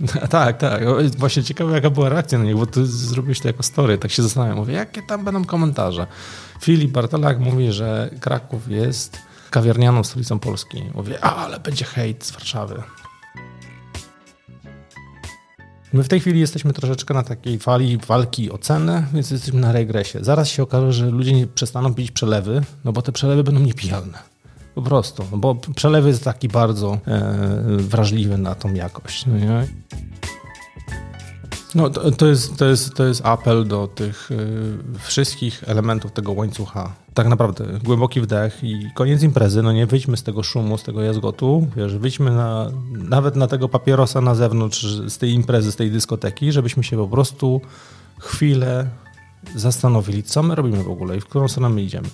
tak, tak. Właśnie ciekawe, jaka była reakcja na niego, bo ty zrobiłeś to jako story. Tak się zastanawiam. Mówię, jakie tam będą komentarze. Filip Bartolak mówi, że Kraków jest kawiarnianą stolicą Polski. Mówię, a, ale będzie hejt z Warszawy. My w tej chwili jesteśmy troszeczkę na takiej fali walki o cenę, więc jesteśmy na regresie. Zaraz się okaże, że ludzie nie przestaną pić przelewy, no bo te przelewy będą niepijalne. Po prostu, no bo przelew jest taki bardzo e, wrażliwy na tą jakość. No, nie? no to, to, jest, to, jest, to jest apel do tych y, wszystkich elementów tego łańcucha. Tak naprawdę głęboki wdech i koniec imprezy. No nie wyjdźmy z tego szumu, z tego jazgotu. Wiesz, wyjdźmy na, nawet na tego papierosa na zewnątrz z tej imprezy, z tej dyskoteki, żebyśmy się po prostu chwilę zastanowili, co my robimy w ogóle i w którą stronę my idziemy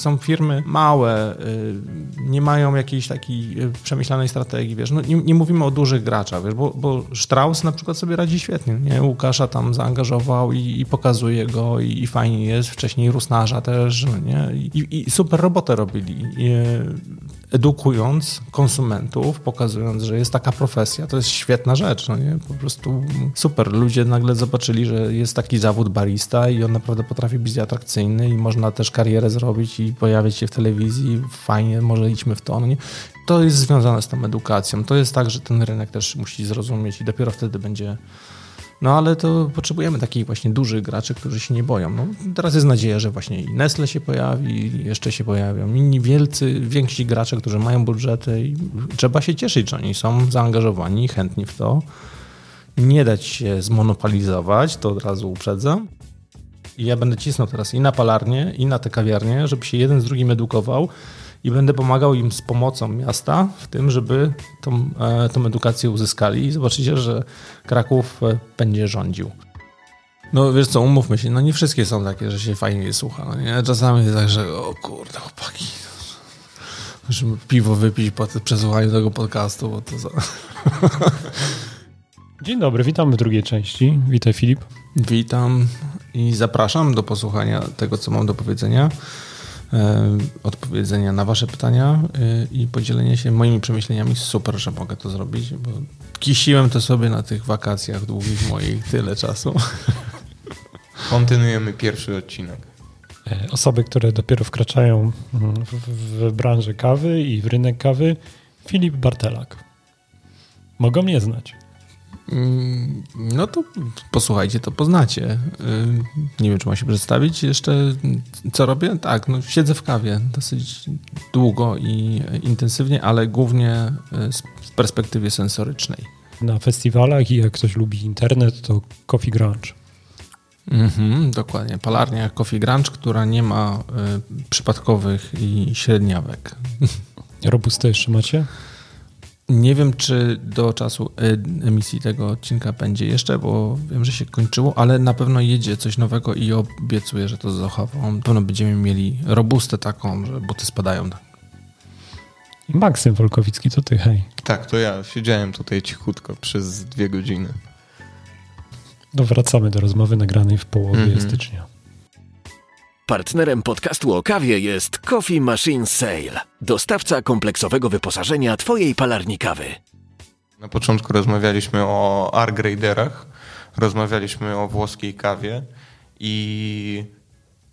są firmy małe, y, nie mają jakiejś takiej y, przemyślanej strategii, wiesz, no nie, nie mówimy o dużych graczach, wiesz, bo, bo Strauss na przykład sobie radzi świetnie, nie? Łukasza tam zaangażował i, i pokazuje go i, i, fajnie jest, wcześniej Rusnarza też, no nie? I, I, super robotę robili. I, edukując konsumentów, pokazując, że jest taka profesja, to jest świetna rzecz, no nie? Po prostu super. Ludzie nagle zobaczyli, że jest taki zawód barista i on naprawdę potrafi być atrakcyjny i można też karierę zrobić i pojawiać się w telewizji. Fajnie, może idźmy w to, no nie? To jest związane z tą edukacją. To jest tak, że ten rynek też musi zrozumieć i dopiero wtedy będzie no ale to potrzebujemy takich właśnie dużych graczy, którzy się nie boją. No, teraz jest nadzieja, że właśnie i Nestle się pojawi, i jeszcze się pojawią inni wielcy, więksi gracze, którzy mają budżety i trzeba się cieszyć, że oni są zaangażowani, chętni w to. Nie dać się zmonopolizować, to od razu uprzedzam. I ja będę cisnął teraz i na palarnię, i na te kawiarnie, żeby się jeden z drugim edukował i będę pomagał im z pomocą miasta w tym, żeby tą, e, tą edukację uzyskali i zobaczycie, że Kraków e, będzie rządził. No wiesz co, umówmy się, no nie wszystkie są takie, że się fajnie je słucha. No nie? Czasami jest tak, że o kurde, chłopaki, musimy piwo wypić po przesłuchaniu tego podcastu, bo to za... Dzień dobry, witam w drugiej części. Witaj Filip. Witam i zapraszam do posłuchania tego, co mam do powiedzenia. E, odpowiedzenia na Wasze pytania e, i podzielenie się moimi przemyśleniami. Super, że mogę to zrobić, bo kisiłem to sobie na tych wakacjach długich moich tyle czasu. Kontynuujemy pierwszy odcinek. E, osoby, które dopiero wkraczają w, w branżę kawy i w rynek kawy, Filip Bartelak. Mogą mnie znać. Mm, no to posłuchajcie, to poznacie. Y, nie wiem, czy ma się przedstawić jeszcze, co robię. Tak, no siedzę w kawie dosyć długo i intensywnie, ale głównie y, z perspektywy sensorycznej. Na festiwalach i jak ktoś lubi internet, to Coffee Grunge. Mhm, dokładnie. Palarnia Coffee Grunge, która nie ma y, przypadkowych i średniawek. Robustę jeszcze macie? Nie wiem, czy do czasu e, emisji tego odcinka będzie jeszcze, bo wiem, że się kończyło, ale na pewno jedzie coś nowego i obiecuję, że to zachowam. Na pewno będziemy mieli robustę taką, że buty spadają. Maksym Wolkowicki, to ty, hej. Tak, to ja siedziałem tutaj cichutko przez dwie godziny. No wracamy do rozmowy nagranej w połowie mm -hmm. stycznia. Partnerem podcastu o kawie jest Coffee Machine Sale, dostawca kompleksowego wyposażenia Twojej palarni kawy. Na początku rozmawialiśmy o R-graderach, rozmawialiśmy o włoskiej kawie i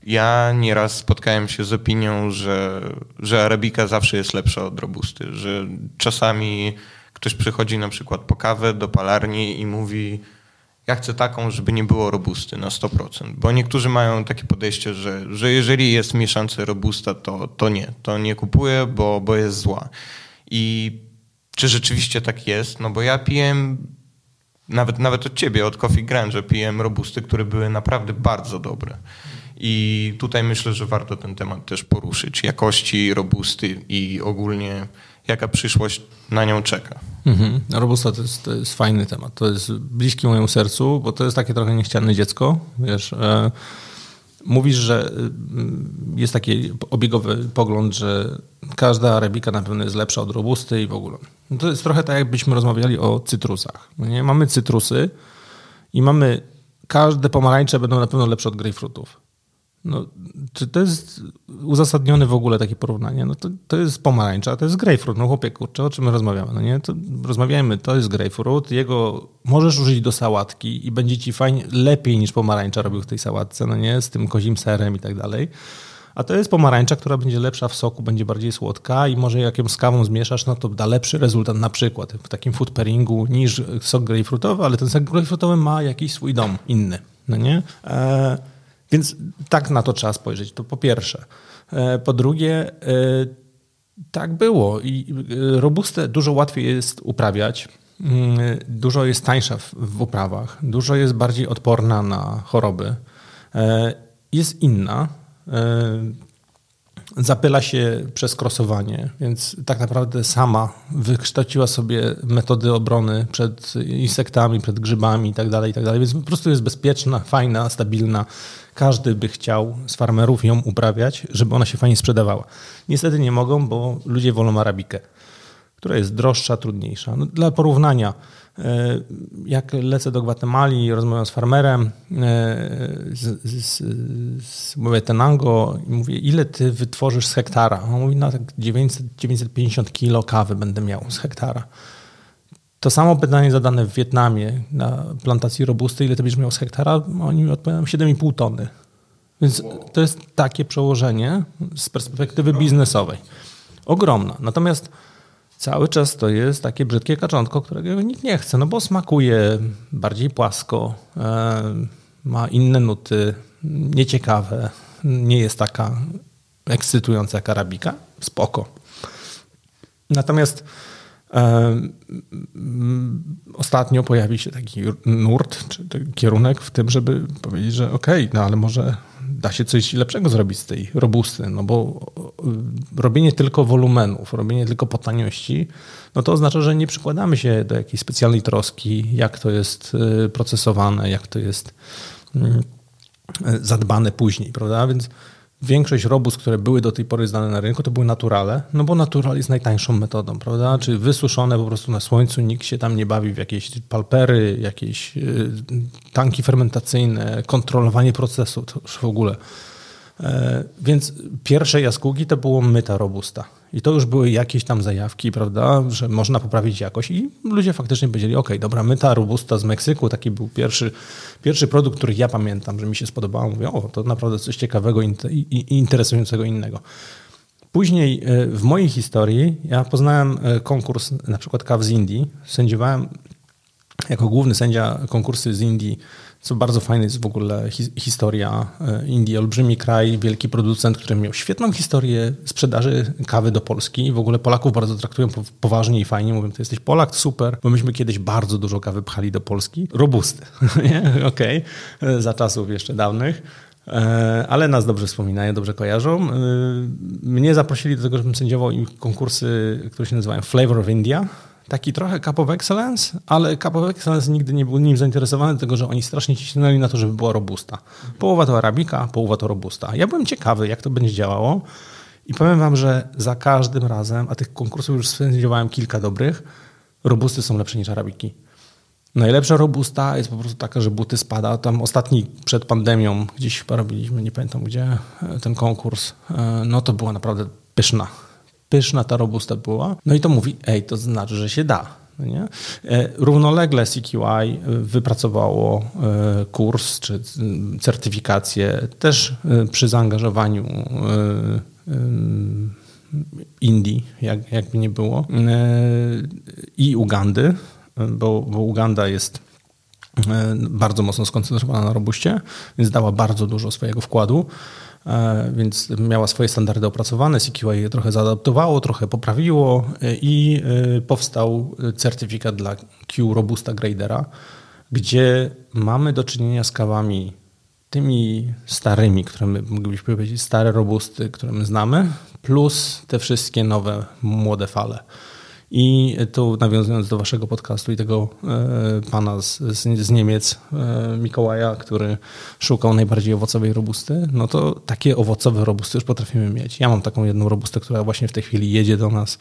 ja nieraz spotkałem się z opinią, że, że arabika zawsze jest lepsza od robusty, że czasami ktoś przychodzi na przykład po kawę do palarni i mówi ja chcę taką, żeby nie było robusty na 100%, bo niektórzy mają takie podejście, że, że jeżeli jest mieszance robusta, to, to nie, to nie kupuję, bo, bo jest zła. I czy rzeczywiście tak jest? No bo ja piłem, nawet, nawet od ciebie, od Coffee Grange, piłem robusty, które były naprawdę bardzo dobre. I tutaj myślę, że warto ten temat też poruszyć. Jakości robusty i ogólnie jaka przyszłość na nią czeka. Mhm. Robusta to jest, to jest fajny temat. To jest bliski mojemu sercu, bo to jest takie trochę niechciane dziecko. Wiesz, e, mówisz, że e, jest taki obiegowy pogląd, że każda arabika na pewno jest lepsza od robusty i w ogóle. No to jest trochę tak, jakbyśmy rozmawiali o cytrusach. No nie? Mamy cytrusy i mamy, każde pomarańcze będą na pewno lepsze od grejpfrutów. No, czy to jest uzasadnione w ogóle takie porównanie? No to, to jest pomarańcza, to jest grapefruit. No chłopie, kurczę, o czym my rozmawiamy? No nie, to rozmawiajmy, to jest grapefruit, jego możesz użyć do sałatki i będzie ci fajnie, lepiej niż pomarańcza robił w tej sałatce, no nie, z tym kozim serem i tak dalej. A to jest pomarańcza, która będzie lepsza w soku, będzie bardziej słodka i może jak ją z kawą zmieszasz, no to da lepszy rezultat na przykład w takim food pairingu niż sok grapefruitowy, ale ten sok grapefruitowy ma jakiś swój dom inny, no nie? E, więc tak na to trzeba spojrzeć, to po pierwsze. E, po drugie, e, tak było i e, robustę dużo łatwiej jest uprawiać, mm, dużo jest tańsza w, w uprawach, dużo jest bardziej odporna na choroby, jest inna, zapyla się przez krosowanie, więc tak naprawdę sama wykształciła sobie metody obrony przed insektami, przed grzybami itd., tak itd., tak więc po prostu jest bezpieczna, fajna, stabilna. Każdy by chciał z farmerów ją uprawiać, żeby ona się fajnie sprzedawała. Niestety nie mogą, bo ludzie wolą arabikę, która jest droższa, trudniejsza. No, dla porównania, E, jak lecę do Gwatemali, rozmawiam z farmerem, e, z, z, z, mówię Tenango i mówię, ile ty wytworzysz z hektara? On mówi, no tak 900, 950 kilo kawy będę miał z hektara. To samo pytanie zadane w Wietnamie na plantacji robusty, ile ty będziesz miał z hektara? Oni odpowiadają 7,5 tony. Więc to jest takie przełożenie z perspektywy biznesowej. Ogromna. Natomiast cały czas to jest takie brzydkie kaczątko, którego nikt nie chce, no bo smakuje bardziej płasko, e, ma inne nuty, nieciekawe, nie jest taka ekscytująca jak arabika. Spoko. Natomiast ostatnio pojawi się taki nurt, czy kierunek w tym, żeby powiedzieć, że okej, okay, no ale może da się coś lepszego zrobić z tej robusty, no bo y, robienie tylko wolumenów, robienie tylko po taniości, no to oznacza, że nie przykładamy się do jakiejś specjalnej troski, jak to jest y, procesowane, jak to jest y, zadbane później, prawda? Więc Większość robóz, które były do tej pory znane na rynku, to były naturale, no bo natural jest najtańszą metodą, prawda? Czy wysuszone po prostu na słońcu, nikt się tam nie bawi w jakieś palpery, jakieś y, tanki fermentacyjne, kontrolowanie procesu, to już w ogóle. E, więc pierwsze jaskółki to było myta robusta. I to już były jakieś tam zajawki, prawda, że można poprawić jakość. I ludzie faktycznie powiedzieli, ok, dobra, myta robusta z Meksyku, taki był pierwszy, pierwszy produkt, który ja pamiętam, że mi się spodobało. Mówię, o, to naprawdę coś ciekawego i interesującego innego. Później e, w mojej historii ja poznałem e, konkurs na przykład kaw z Indii. Sędziowałem jako główny sędzia konkursy z Indii co bardzo fajne jest w ogóle hi historia e, Indii. Olbrzymi kraj, wielki producent, który miał świetną historię sprzedaży kawy do Polski. W ogóle Polaków bardzo traktują poważnie i fajnie. Mówią, to jesteś Polak, super, bo myśmy kiedyś bardzo dużo kawy pchali do Polski. Robusty, okej, okay. za czasów jeszcze dawnych e, ale nas dobrze wspominają, dobrze kojarzą. E, mnie zaprosili do tego, żebym sędziował im konkursy, które się nazywają Flavor of India taki trochę Cup of Excellence, ale Cup of Excellence nigdy nie był nim zainteresowany, dlatego że oni strasznie ciśnęli na to, żeby była robusta. Połowa to arabika, połowa to robusta. Ja byłem ciekawy, jak to będzie działało i powiem wam, że za każdym razem, a tych konkursów już spędziłem kilka dobrych, robusty są lepsze niż arabiki. Najlepsza robusta jest po prostu taka, że buty spada. Tam ostatni przed pandemią gdzieś chyba robiliśmy, nie pamiętam gdzie, ten konkurs. E, no to była naprawdę pyszna pyszna ta robusta była. No i to mówi, ej, to znaczy, że się da. No nie? E, równolegle CQI wypracowało e, kurs czy certyfikację też e, przy zaangażowaniu Indii, jak, jakby nie było, i Ugandy, bo, bo Uganda jest bardzo mocno skoncentrowana na robuście, więc dała bardzo dużo swojego wkładu. E, więc miała swoje standardy opracowane, CQA je trochę zaadaptowało, trochę poprawiło e, i e, powstał certyfikat dla Q Robusta Gradera, gdzie mamy do czynienia z kawami tymi starymi, które my moglibyśmy powiedzieć, stare robusty, które my znamy, plus te wszystkie nowe, młode fale. I tu nawiązując do waszego podcastu i tego e, pana z, z, Niemiec, e, Mikołaja, który szukał najbardziej owocowej robusty, no to takie owocowe robusty już potrafimy mieć. Ja mam taką jedną robustę, która właśnie w tej chwili jedzie do nas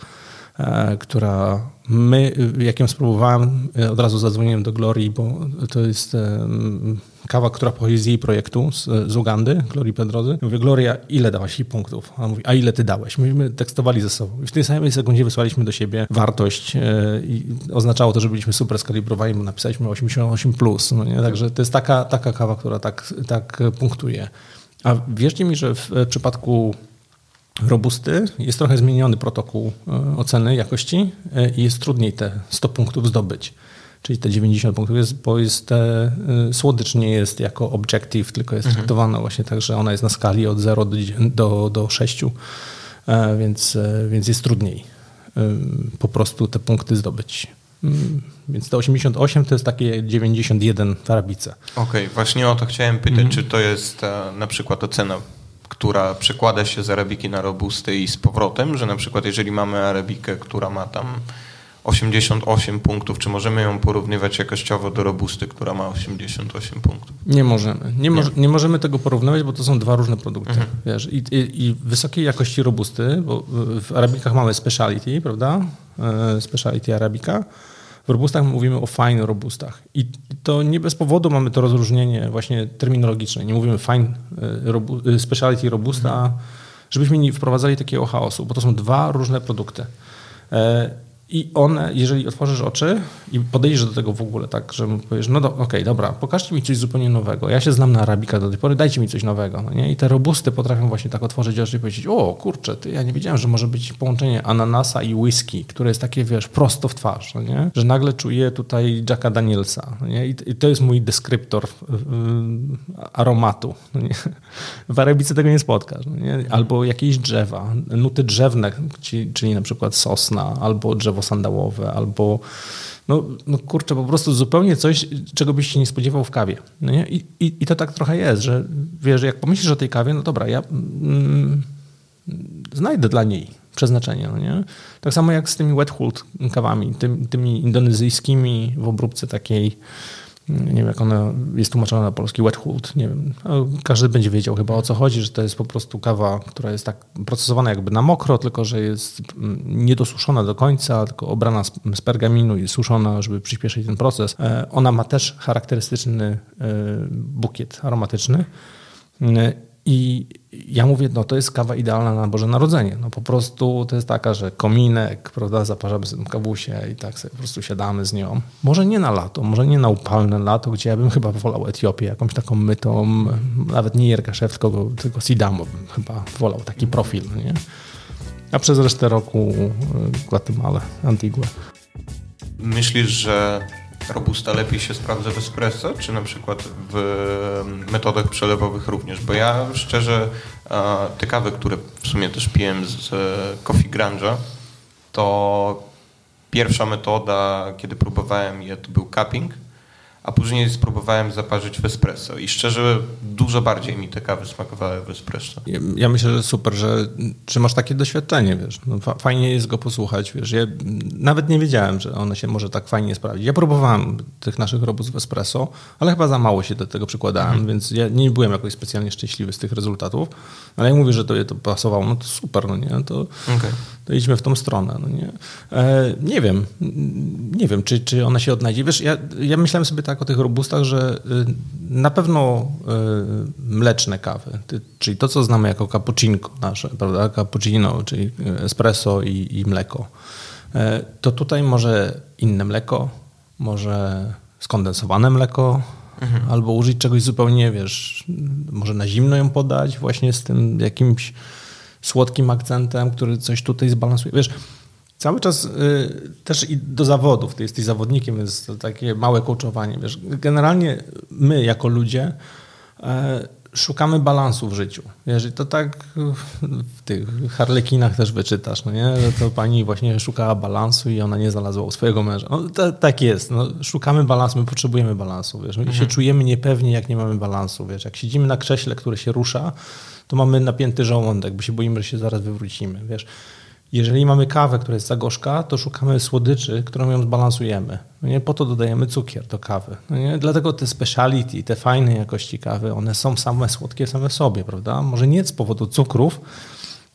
która my, jak ją spróbowałem, e, od razu zadzwoniłem do Glorii, bo to jest e, kawa, która pochodzi z jej projektu, z, z Ugandy, Glorii Pedrozy. Mówię, Gloria, ile dałaś jej punktów? A ona mówi, a ile ty dałeś? Myśmy tekstowali ze sobą. I w tej samej sekundzie wysłaliśmy do siebie wartość i oznaczało to, że byliśmy super skalibrowani, bo napisaliśmy 88+. Plus, no nie? Także to jest taka, taka kawa, która tak, tak punktuje. A wierzcie mi, że w przypadku robusty jest trochę zmieniony protokół e, oceny jakości e, i jest trudniej te 100 punktów zdobyć. Czyli te 90 punktów jest, bo jest te, e, słodycz nie jest jako objective, tylko jest mhm. traktowana właśnie tak, że ona jest na skali od 0 do, do, do 6, więc, więc jest trudniej po prostu te punkty zdobyć. Mm, więc te 88 to jest takie 91 w arabice. Okej, okay, właśnie o to chciałem pytać, mhm. czy to jest na przykład ocena która przekłada się z arabiki na robusty i z powrotem, że na przykład jeżeli mamy arabikę, która ma tam 88 punktów, czy możemy ją porównywać jakościowo do robusty, która ma 88 punktów? Nie możemy. Nie, nie. nie możemy tego porównywać, bo to są dwa różne produkty. Mhm. Wiesz, i, i, I wysokiej jakości robusty, bo w arabikach mamy speciality, prawda? E, speciality arabika w robustach mówimy o fine robustach. I to nie bez powodu mamy to rozróżnienie właśnie terminologiczne. Nie mówimy fine e, robu, e, speciality robusta, żebyśmy nie wprowadzali takiego chaosu, bo to są dwa różne produkty. I one, jeżeli otworzysz oczy i podejdziesz do tego w ogóle tak, że powiesz, no do, okej, okay, dobra, pokażcie mi coś zupełnie nowego. Ja się znam na arabika do tej pory, dajcie mi coś nowego. No nie? I te robusty potrafią właśnie tak otworzyć oczy i powiedzieć, o kurczę, ty, ja nie wiedziałem, że może być połączenie ananasa i whisky, które jest takie, wiesz, prosto w twarz, no nie? że nagle czuję tutaj Jacka Danielsa. No nie? I, I, to jest mój deskryptor yy, aromatu. No nie? W arabice tego nie spotkasz. No nie? Albo jakieś drzewa, nuty drzewne, czyli, czyli na przykład sosna, albo drzewo drzewo sandałowe albo no, no kurczę, po prostu zupełnie coś, czego byś się nie spodziewał w kawie. No nie? I, i, I to tak trochę jest, że wiesz, jak pomyślisz o tej kawie, no dobra, ja mm, znajdę dla niej przeznaczenie. No nie? Tak samo jak z tymi wet hold kawami, tymi, tymi indonezyjskimi w obróbce takiej nie wiem jak ona jest tłumaczona na polski, wet hold, nie wiem. Każdy będzie wiedział chyba o co chodzi, że to jest po prostu kawa, która jest tak procesowana jakby na mokro, tylko że jest mm, niedosuszona do końca, tylko obrana z, z pergaminu i suszona, żeby przyspieszyć ten proces. E, ona ma też charakterystyczny e, bukiet aromatyczny e, i ja mówię, no to jest kawa idealna na Boże Narodzenie. No po prostu to jest taka, że kominek, prawda, zaparzamy sobie kawusie i tak sobie po prostu siadamy z nią. Może nie na lato, może nie na upalne lato, gdzie ja bym chyba wolał Etiopię, jakąś taką mytą, nawet nie Jerkaszew, tylko, tylko Sidamo bym chyba wolał taki profil, nie? A przez resztę roku y, Guatemala, Antigua. Myślisz, że Robusta lepiej się sprawdza w espresso, czy na przykład w metodach przelewowych również? Bo ja szczerze te kawy, które w sumie też piłem z Coffee Grange'a, to pierwsza metoda, kiedy próbowałem je, to był cupping a później spróbowałem zaparzyć w espresso i szczerze dużo bardziej mi te kawy smakowały w espresso. Ja, ja myślę, że super, że czy masz takie doświadczenie, wiesz, no, fa fajnie jest go posłuchać, wiesz, ja nawet nie wiedziałem, że one się może tak fajnie sprawdzić. Ja próbowałem tych naszych robót w espresso, ale chyba za mało się do tego przykładałem, mhm. więc ja nie byłem jakoś specjalnie szczęśliwy z tych rezultatów, ale jak mówię, że to, to pasowało, no to super, no nie, to, okay. to idźmy w tą stronę, no nie. E, nie wiem, nie wiem, czy, czy ona się odnajdzie. Wiesz, ja, ja myślałem sobie tak, tak o tych robustach, że y, na pewno y, mleczne kawy, czyli to, co znamy jako cappuccino nasze, prawda? Cappuccino, czyli espresso i, i mleko. E, to tutaj może inne mleko, może skondensowane mleko, mhm. albo użyć czegoś zupełnie, wiesz, może na zimno ją podać, właśnie z tym jakimś słodkim akcentem, który coś tutaj zbalansuje. Wiesz, Cały czas y, też i do zawodów, ty jesteś zawodnikiem, jest takie małe coachowanie. Wiesz, generalnie my jako ludzie e, szukamy balansu w życiu. Wiesz, to tak w tych harlekinach też wyczytasz, no nie? Że to pani właśnie szukała balansu i ona nie znalazła u swojego męża. No, to, tak jest. No, szukamy balansu, my potrzebujemy balansu. Wiesz? My mhm. się czujemy niepewnie, jak nie mamy balansu. Wiesz? Jak siedzimy na krześle, które się rusza, to mamy napięty żołądek, bo się boimy, że się zaraz wywrócimy. Wiesz? Jeżeli mamy kawę, która jest za gorzka, to szukamy słodyczy, którą ją zbalansujemy. No nie po to dodajemy cukier do kawy. No nie? Dlatego te speciality, te fajne jakości kawy, one są same słodkie same w sobie, prawda? Może nie z powodu cukrów,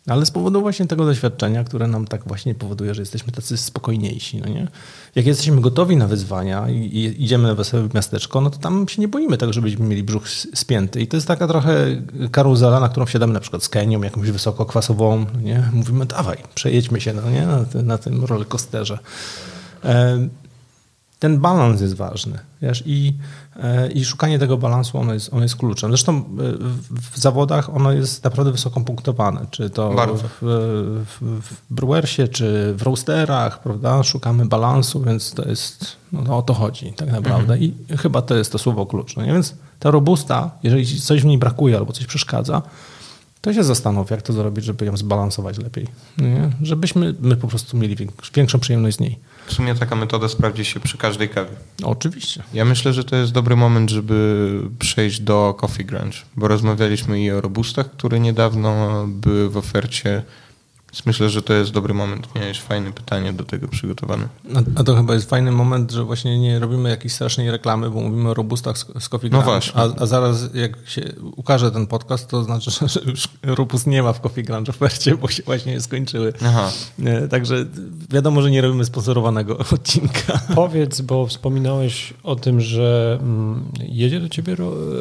Ale z powodu właśnie tego doświadczenia, które nam tak właśnie powoduje, że jesteśmy tacy spokojniejsi. No nie? Jak jesteśmy gotowi na wyzwania i, idziemy na wesołe miasteczko, no to tam się nie boimy tego, żebyśmy mieli brzuch spięty. I to jest taka trochę karuzela, na którą wsiadamy na przykład z Kenią, jakąś wysokokwasową. No nie? Mówimy, dawaj, przejedźmy się no nie? Na, na tym rollercoasterze. E, ten balans jest ważny. Wiesz? I, I szukanie tego balansu ono jest, ono jest kluczem. Zresztą e, w, zawodach ono jest naprawdę wysoko punktowane. Czy to w, w, w brewersie, czy w roasterach, prawda? Szukamy balansu, więc to jest, no, no o to chodzi tak naprawdę. Mhm. I chyba to jest to słowo klucz. No nie? Więc ta robusta, jeżeli coś w niej brakuje albo coś przeszkadza, to się zastanów, jak to zrobić, żeby ją zbalansować lepiej. Nie? Żebyśmy my po prostu mieli większą przyjemność z niej. W sumie taka metoda sprawdzi się przy każdej kawie. Oczywiście. Ja myślę, że to jest dobry moment, żeby przejść do Coffee Grunge, bo rozmawialiśmy i o robustach, które niedawno były w ofercie myślę, że to jest dobry moment. Miałeś fajne pytanie do tego przygotowane. A, to chyba jest fajny moment, że właśnie nie robimy jakiejś strasznej reklamy, bo mówimy o robustach z, z Coffee No właśnie. A, a, zaraz jak się ukaże ten podcast, to znaczy, że już robust nie ma w Coffee Grunge ofercie, bo się właśnie skończyły. Aha. Także wiadomo, że nie robimy sponsorowanego odcinka. Powiedz, bo wspominałeś o tym, że mm, jedzie do ciebie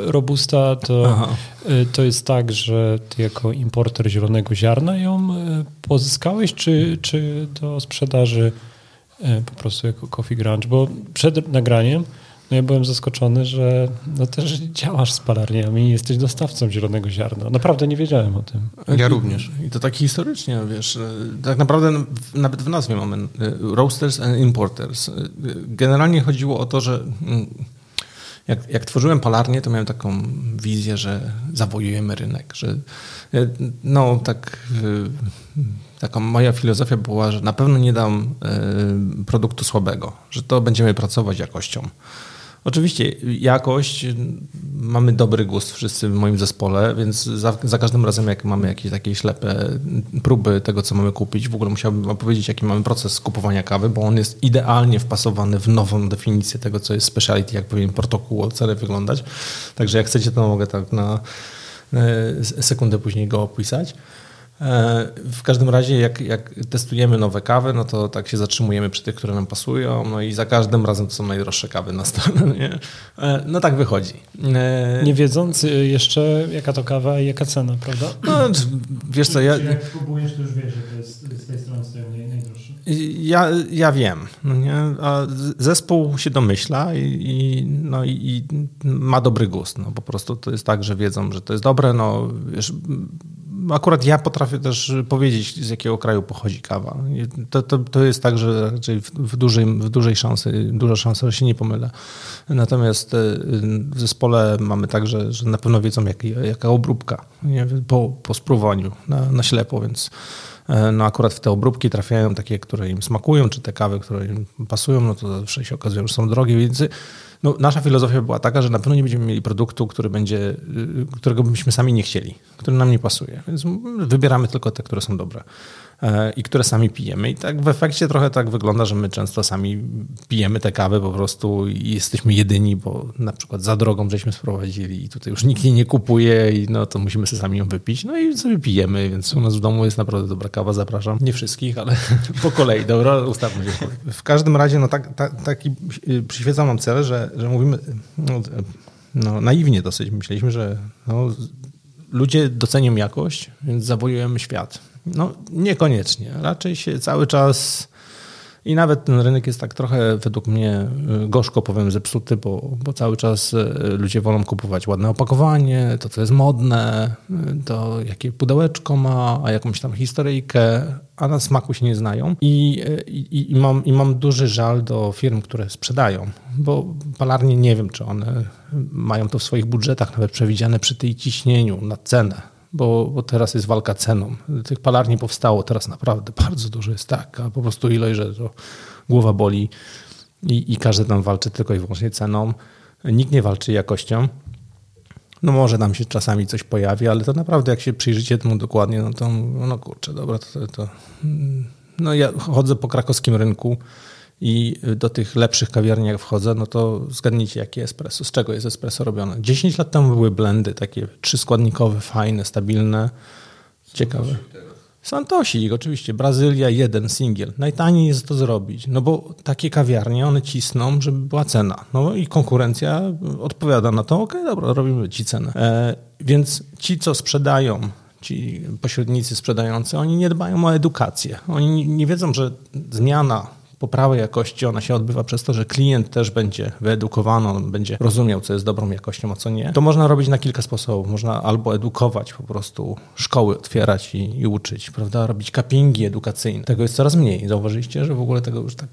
robusta, to, y, to jest tak, że ty jako importer zielonego ziarna ją y, pozyskałeś, czy, czy do sprzedaży e, po prostu jako Coffee Grunge? Bo przed nagraniem no ja byłem zaskoczony, że no też działasz z palarniami i jesteś dostawcą zielonego ziarna. Naprawdę nie wiedziałem o tym. Ja również. I to tak historycznie, wiesz, e, tak naprawdę nawet w nazwie mamy e, Roasters and Importers. Generalnie chodziło o to, że mm, jak, jak tworzyłem palarnię, to miałem taką wizję, że zawojujemy rynek, że no tak Taką moja filozofia była, że na pewno nie dam y, produktu słabego, że to będziemy pracować jakością. Oczywiście jakość, mamy dobry gust wszyscy w moim zespole, więc za, za, każdym razem jak mamy jakieś takie ślepe próby tego, co mamy kupić, w ogóle musiałbym opowiedzieć, jaki mamy proces kupowania kawy, bo on jest idealnie wpasowany w nową definicję tego, co jest speciality, jak powinien protokół oceny wyglądać. Także jak chcecie, to mogę tak na e, sekundę później go opisać. E, w każdym razie, jak, jak, testujemy nowe kawy, no to tak się zatrzymujemy przy tych, które nam pasują, no i za każdym razem to są najdroższe kawy na stole. Nie? E, no tak wychodzi. E, nie wiedząc jeszcze, jaka to kawa i jaka cena, prawda? No, wiesz co, ja... jak spróbujesz, to już wiesz, że to jest z tej strony stoją najdroższe. Ja, ja wiem. No nie? A zespół się domyśla i, i no i, i, ma dobry gust. No, po prostu to jest tak, że wiedzą, że to jest dobre. No, wiesz, akurat ja potrafię też powiedzieć, z jakiego kraju pochodzi kawa. To, to, to jest tak, że raczej w, w, dużej, w dużej szansy, duża szansa, że się nie pomylę. Natomiast e, w zespole mamy tak, że, że na pewno wiedzą, jak, jaka obróbka nie? Po, po spróbowaniu na, na ślepo, więc e, no akurat w te obróbki trafiają takie, które im smakują, czy te kawy, które im pasują, no to zawsze się okazują, że są drogie, więc no, nasza filozofia była taka, że na pewno nie będziemy mieli produktu, który będzie, y, którego byśmy sami nie chcieli, który nam nie pasuje. Więc wybieramy tylko te, które są dobre. E, i które sami pijemy. I tak w efekcie trochę tak wygląda, że my często sami pijemy te kawy po prostu i jesteśmy jedyni, bo na przykład za drogą żeśmy sprowadzili i tutaj już nikt jej nie kupuje i no to musimy sobie sami ją wypić. No i sobie pijemy, więc u nas w domu jest naprawdę dobra kawa, zapraszam. Nie wszystkich, ale po kolei, dobra, ustawmy się. W każdym razie no tak, tak, taki y, przyświecał nam cel, że, że mówimy no, no, naiwnie dosyć. Myśleliśmy, że no, ludzie docenią jakość, więc zawojujemy świat. No niekoniecznie. Raczej się cały czas i nawet ten rynek jest tak trochę według mnie y, gorzko powiem zepsuty, bo, bo cały czas y, ludzie wolą kupować ładne opakowanie, to co jest modne, y, to jakie pudełeczko ma, a jakąś tam historyjkę, a na smaku się nie znają. I, i, i, mam, I mam duży żal do firm, które sprzedają, bo palarnie nie wiem, czy one mają to w swoich budżetach nawet przewidziane przy tej ciśnieniu na cenę bo, bo teraz jest walka ceną. Tych palarni powstało teraz naprawdę bardzo dużo jest tak, a po prostu ilość, że to głowa boli i, i każdy tam walczy tylko i wyłącznie ceną. Nikt nie walczy jakością. No może nam się czasami coś pojawi, ale to naprawdę jak się przyjrzycie temu dokładnie, no to no kurczę, dobra, to, to no ja chodzę po krakowskim rynku i do tych lepszych kawiarni jak wchodzę, no to zgadnijcie jakie espresso, z czego jest espresso robione. 10 lat temu były blendy takie trzyskładnikowe, fajne, stabilne, ciekawe. Santosik, oczywiście, Brazylia, jeden singiel. Najtaniej jest to zrobić, no bo takie kawiarnie, one cisną, żeby była cena. No i konkurencja odpowiada na to, ok, dobra, robimy ci cenę. E, więc ci, co sprzedają, ci pośrednicy sprzedający, oni nie dbają o edukację. Oni nie wiedzą, że zmiana poprawy jakości, ona się odbywa przez to, że klient też będzie wyedukowany, on będzie rozumiał, co jest dobrą jakością, a co nie. To można robić na kilka sposobów. Można albo edukować, po prostu szkoły otwierać i, i uczyć, prawda? Robić cuppingi edukacyjne. Tego jest coraz mniej. Zauważyliście, że w ogóle tego już tak...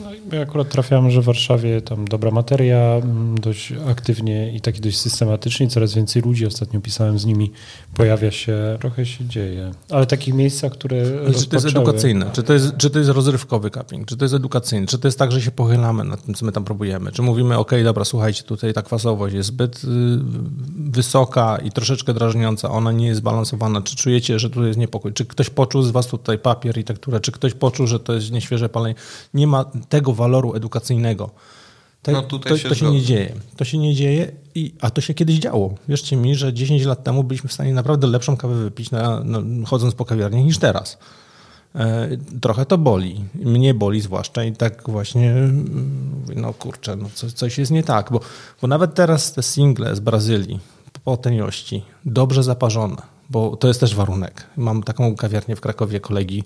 No, ja akurat trafiałem, że w Warszawie tam dobra materia, mm, dość aktywnie i taki dość systematycznie, coraz więcej ludzi, ostatnio pisałem z nimi, pojawia się, trochę się dzieje. Ale takich miejscach, które Czy to jest edukacyjne? Czy to jest, czy to jest rozrywkowy cupping? Czy to jest edukacyjny? Czy to jest tak, że się pochylamy nad tym, co my tam próbujemy? Czy mówimy, ok, dobra, słuchajcie, tutaj ta kwasowość jest zbyt y, wysoka i troszeczkę drażniąca, ona nie jest zbalansowana. Czy czujecie, że tu jest niepokój? Czy ktoś poczuł z was tutaj papier i tekturę? Czy ktoś poczuł, że to jest nieświeże palenie? Nie ma tego waloru edukacyjnego. Te, no to, się, to się nie dzieje. To się nie dzieje, i, a to się kiedyś działo. Wierzcie mi, że 10 lat temu byliśmy w stanie naprawdę lepszą kawę wypić, na, na, chodząc po kawiarni, niż teraz. E, trochę to boli. Mnie boli zwłaszcza i tak właśnie, no kurczę, no coś, coś jest nie tak, bo, bo nawet teraz te single z Brazylii po taniości, dobrze zaparzone, bo to jest też warunek. Mam taką kawiarnię w Krakowie kolegi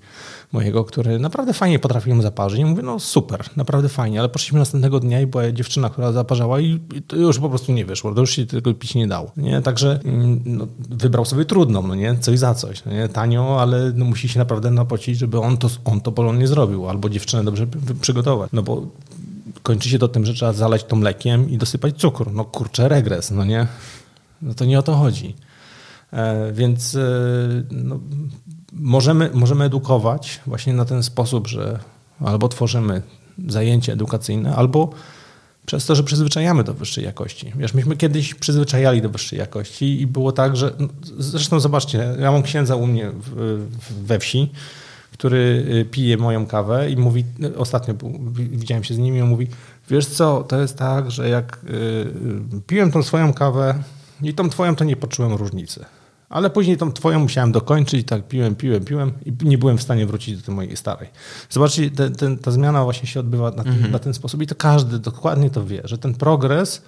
mojego, który naprawdę fajnie potrafił ją zaparzyć. I mówię, no super, naprawdę fajnie, ale poszliśmy następnego dnia i była dziewczyna, która zaparzała i to już po prostu nie wyszło, to już się tego pić nie dało. Nie? Także mm, no, wybrał sobie trudną, no nie? Coś za coś. No nie? Tanio, ale no, musi się naprawdę napocić, żeby on to, on to porządnie zrobił, albo dziewczynę dobrze przygotować. No bo kończy się to tym, że trzeba zalać to mlekiem i dosypać cukru. No kurczę, regres, no nie? No to nie o to chodzi. E, więc e, no, możemy, możemy edukować właśnie na ten sposób, że albo tworzymy zajęcia edukacyjne, albo przez to, że przyzwyczajamy do wyższej jakości. Wiesz, myśmy kiedyś przyzwyczajali do wyższej jakości i było tak, że no, zresztą zobaczcie, ja mam księdza u mnie w, we wsi, który y, pije moją kawę i mówi, ostatnio widziałem się z nim i on mówi, wiesz co, to jest tak, że jak y, piłem tą swoją kawę i tą twoją, to nie poczułem różnicy. Ale później tą twoją musiałem dokończyć, tak piłem, piłem, piłem i nie byłem w stanie wrócić do tej mojej starej. Zobaczcie, te, te, ta zmiana właśnie się odbywa na ten, mhm. na ten sposób i to każdy dokładnie to wie, że ten progres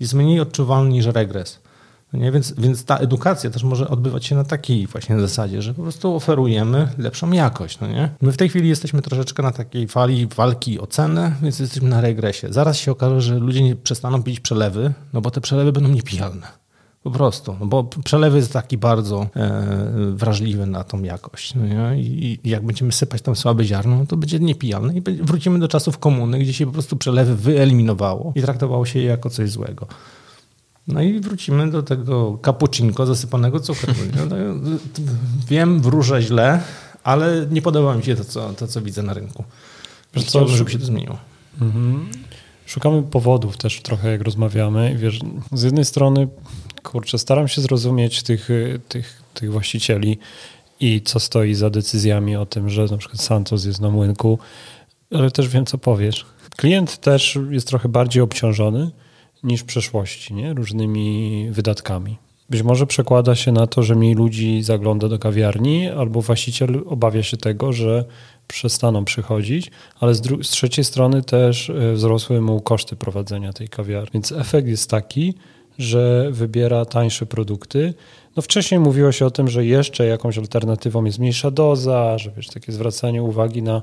jest mniej odczuwalny niż regres. Nie? Więc, więc ta edukacja też może odbywać się na takiej właśnie zasadzie, że po prostu oferujemy lepszą jakość. No nie? My w tej chwili jesteśmy troszeczkę na takiej fali walki o cenę, więc jesteśmy na regresie. Zaraz się okaże, że ludzie nie przestaną pić przelewy, no bo te przelewy będą niepijalne. Po prostu, no bo przelew jest taki bardzo e, wrażliwy na tą jakość. No I, I, jak będziemy sypać tam słabe ziarno, no to będzie niepijalne i wrócimy do czasów komuny, gdzie się po prostu przelewy wyeliminowało i traktowało się je jako coś złego. No i wrócimy do tego cappuccinko zasypanego cukrem. No, wiem, wróżę źle, ale nie podoba mi się to, co, to, co widzę na rynku. Chciałbym, żeby się to zmieniło. Mhm. Szukamy powodów też trochę, jak rozmawiamy. Wiesz, z jednej strony kurczę, staram się zrozumieć tych, tych, tych właścicieli i co stoi za decyzjami o tym, że na przykład Santos jest na młynku, ale też wiem, co powiesz. Klient też jest trochę bardziej obciążony niż w przeszłości, nie? różnymi wydatkami. Być może przekłada się na to, że mniej ludzi zagląda do kawiarni, albo właściciel obawia się tego, że przestaną przychodzić, ale z, z trzeciej strony też e, wzrosły mu koszty prowadzenia tej kawiarni. Więc efekt jest taki, że wybiera tańsze produkty. No wcześniej mówiło się o tym, że jeszcze jakąś alternatywą jest mniejsza doza, że wiesz, takie zwracanie uwagi na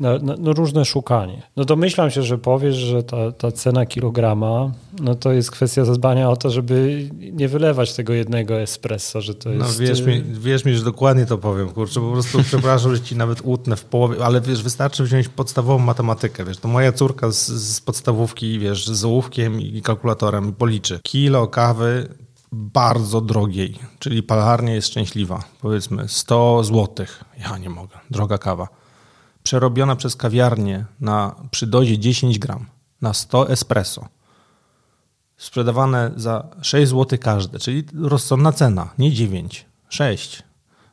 no, no, no, różne szukanie. No domyślam się, że powiesz, że ta, ta cena kilograma, no to jest kwestia zadbania o to, żeby nie wylewać tego jednego espresso, że to no, jest... No wierz mi, wierz mi, że dokładnie to powiem, kurczę, po prostu przepraszam, że ci nawet utnę w połowie, ale wiesz, wystarczy wziąć podstawową matematykę, wiesz, to moja córka z, z podstawówki, wiesz, z ołówkiem i kalkulatorem policzy. Kilo kawy bardzo drogiej, czyli palarnia jest szczęśliwa, powiedzmy 100 złotych. Ja nie mogę, droga kawa przerobiona przez kawiarnię na, przy dozie 10 gram na 100 espresso, sprzedawane za 6 zł każde, czyli rozsądna cena, nie 9, 6.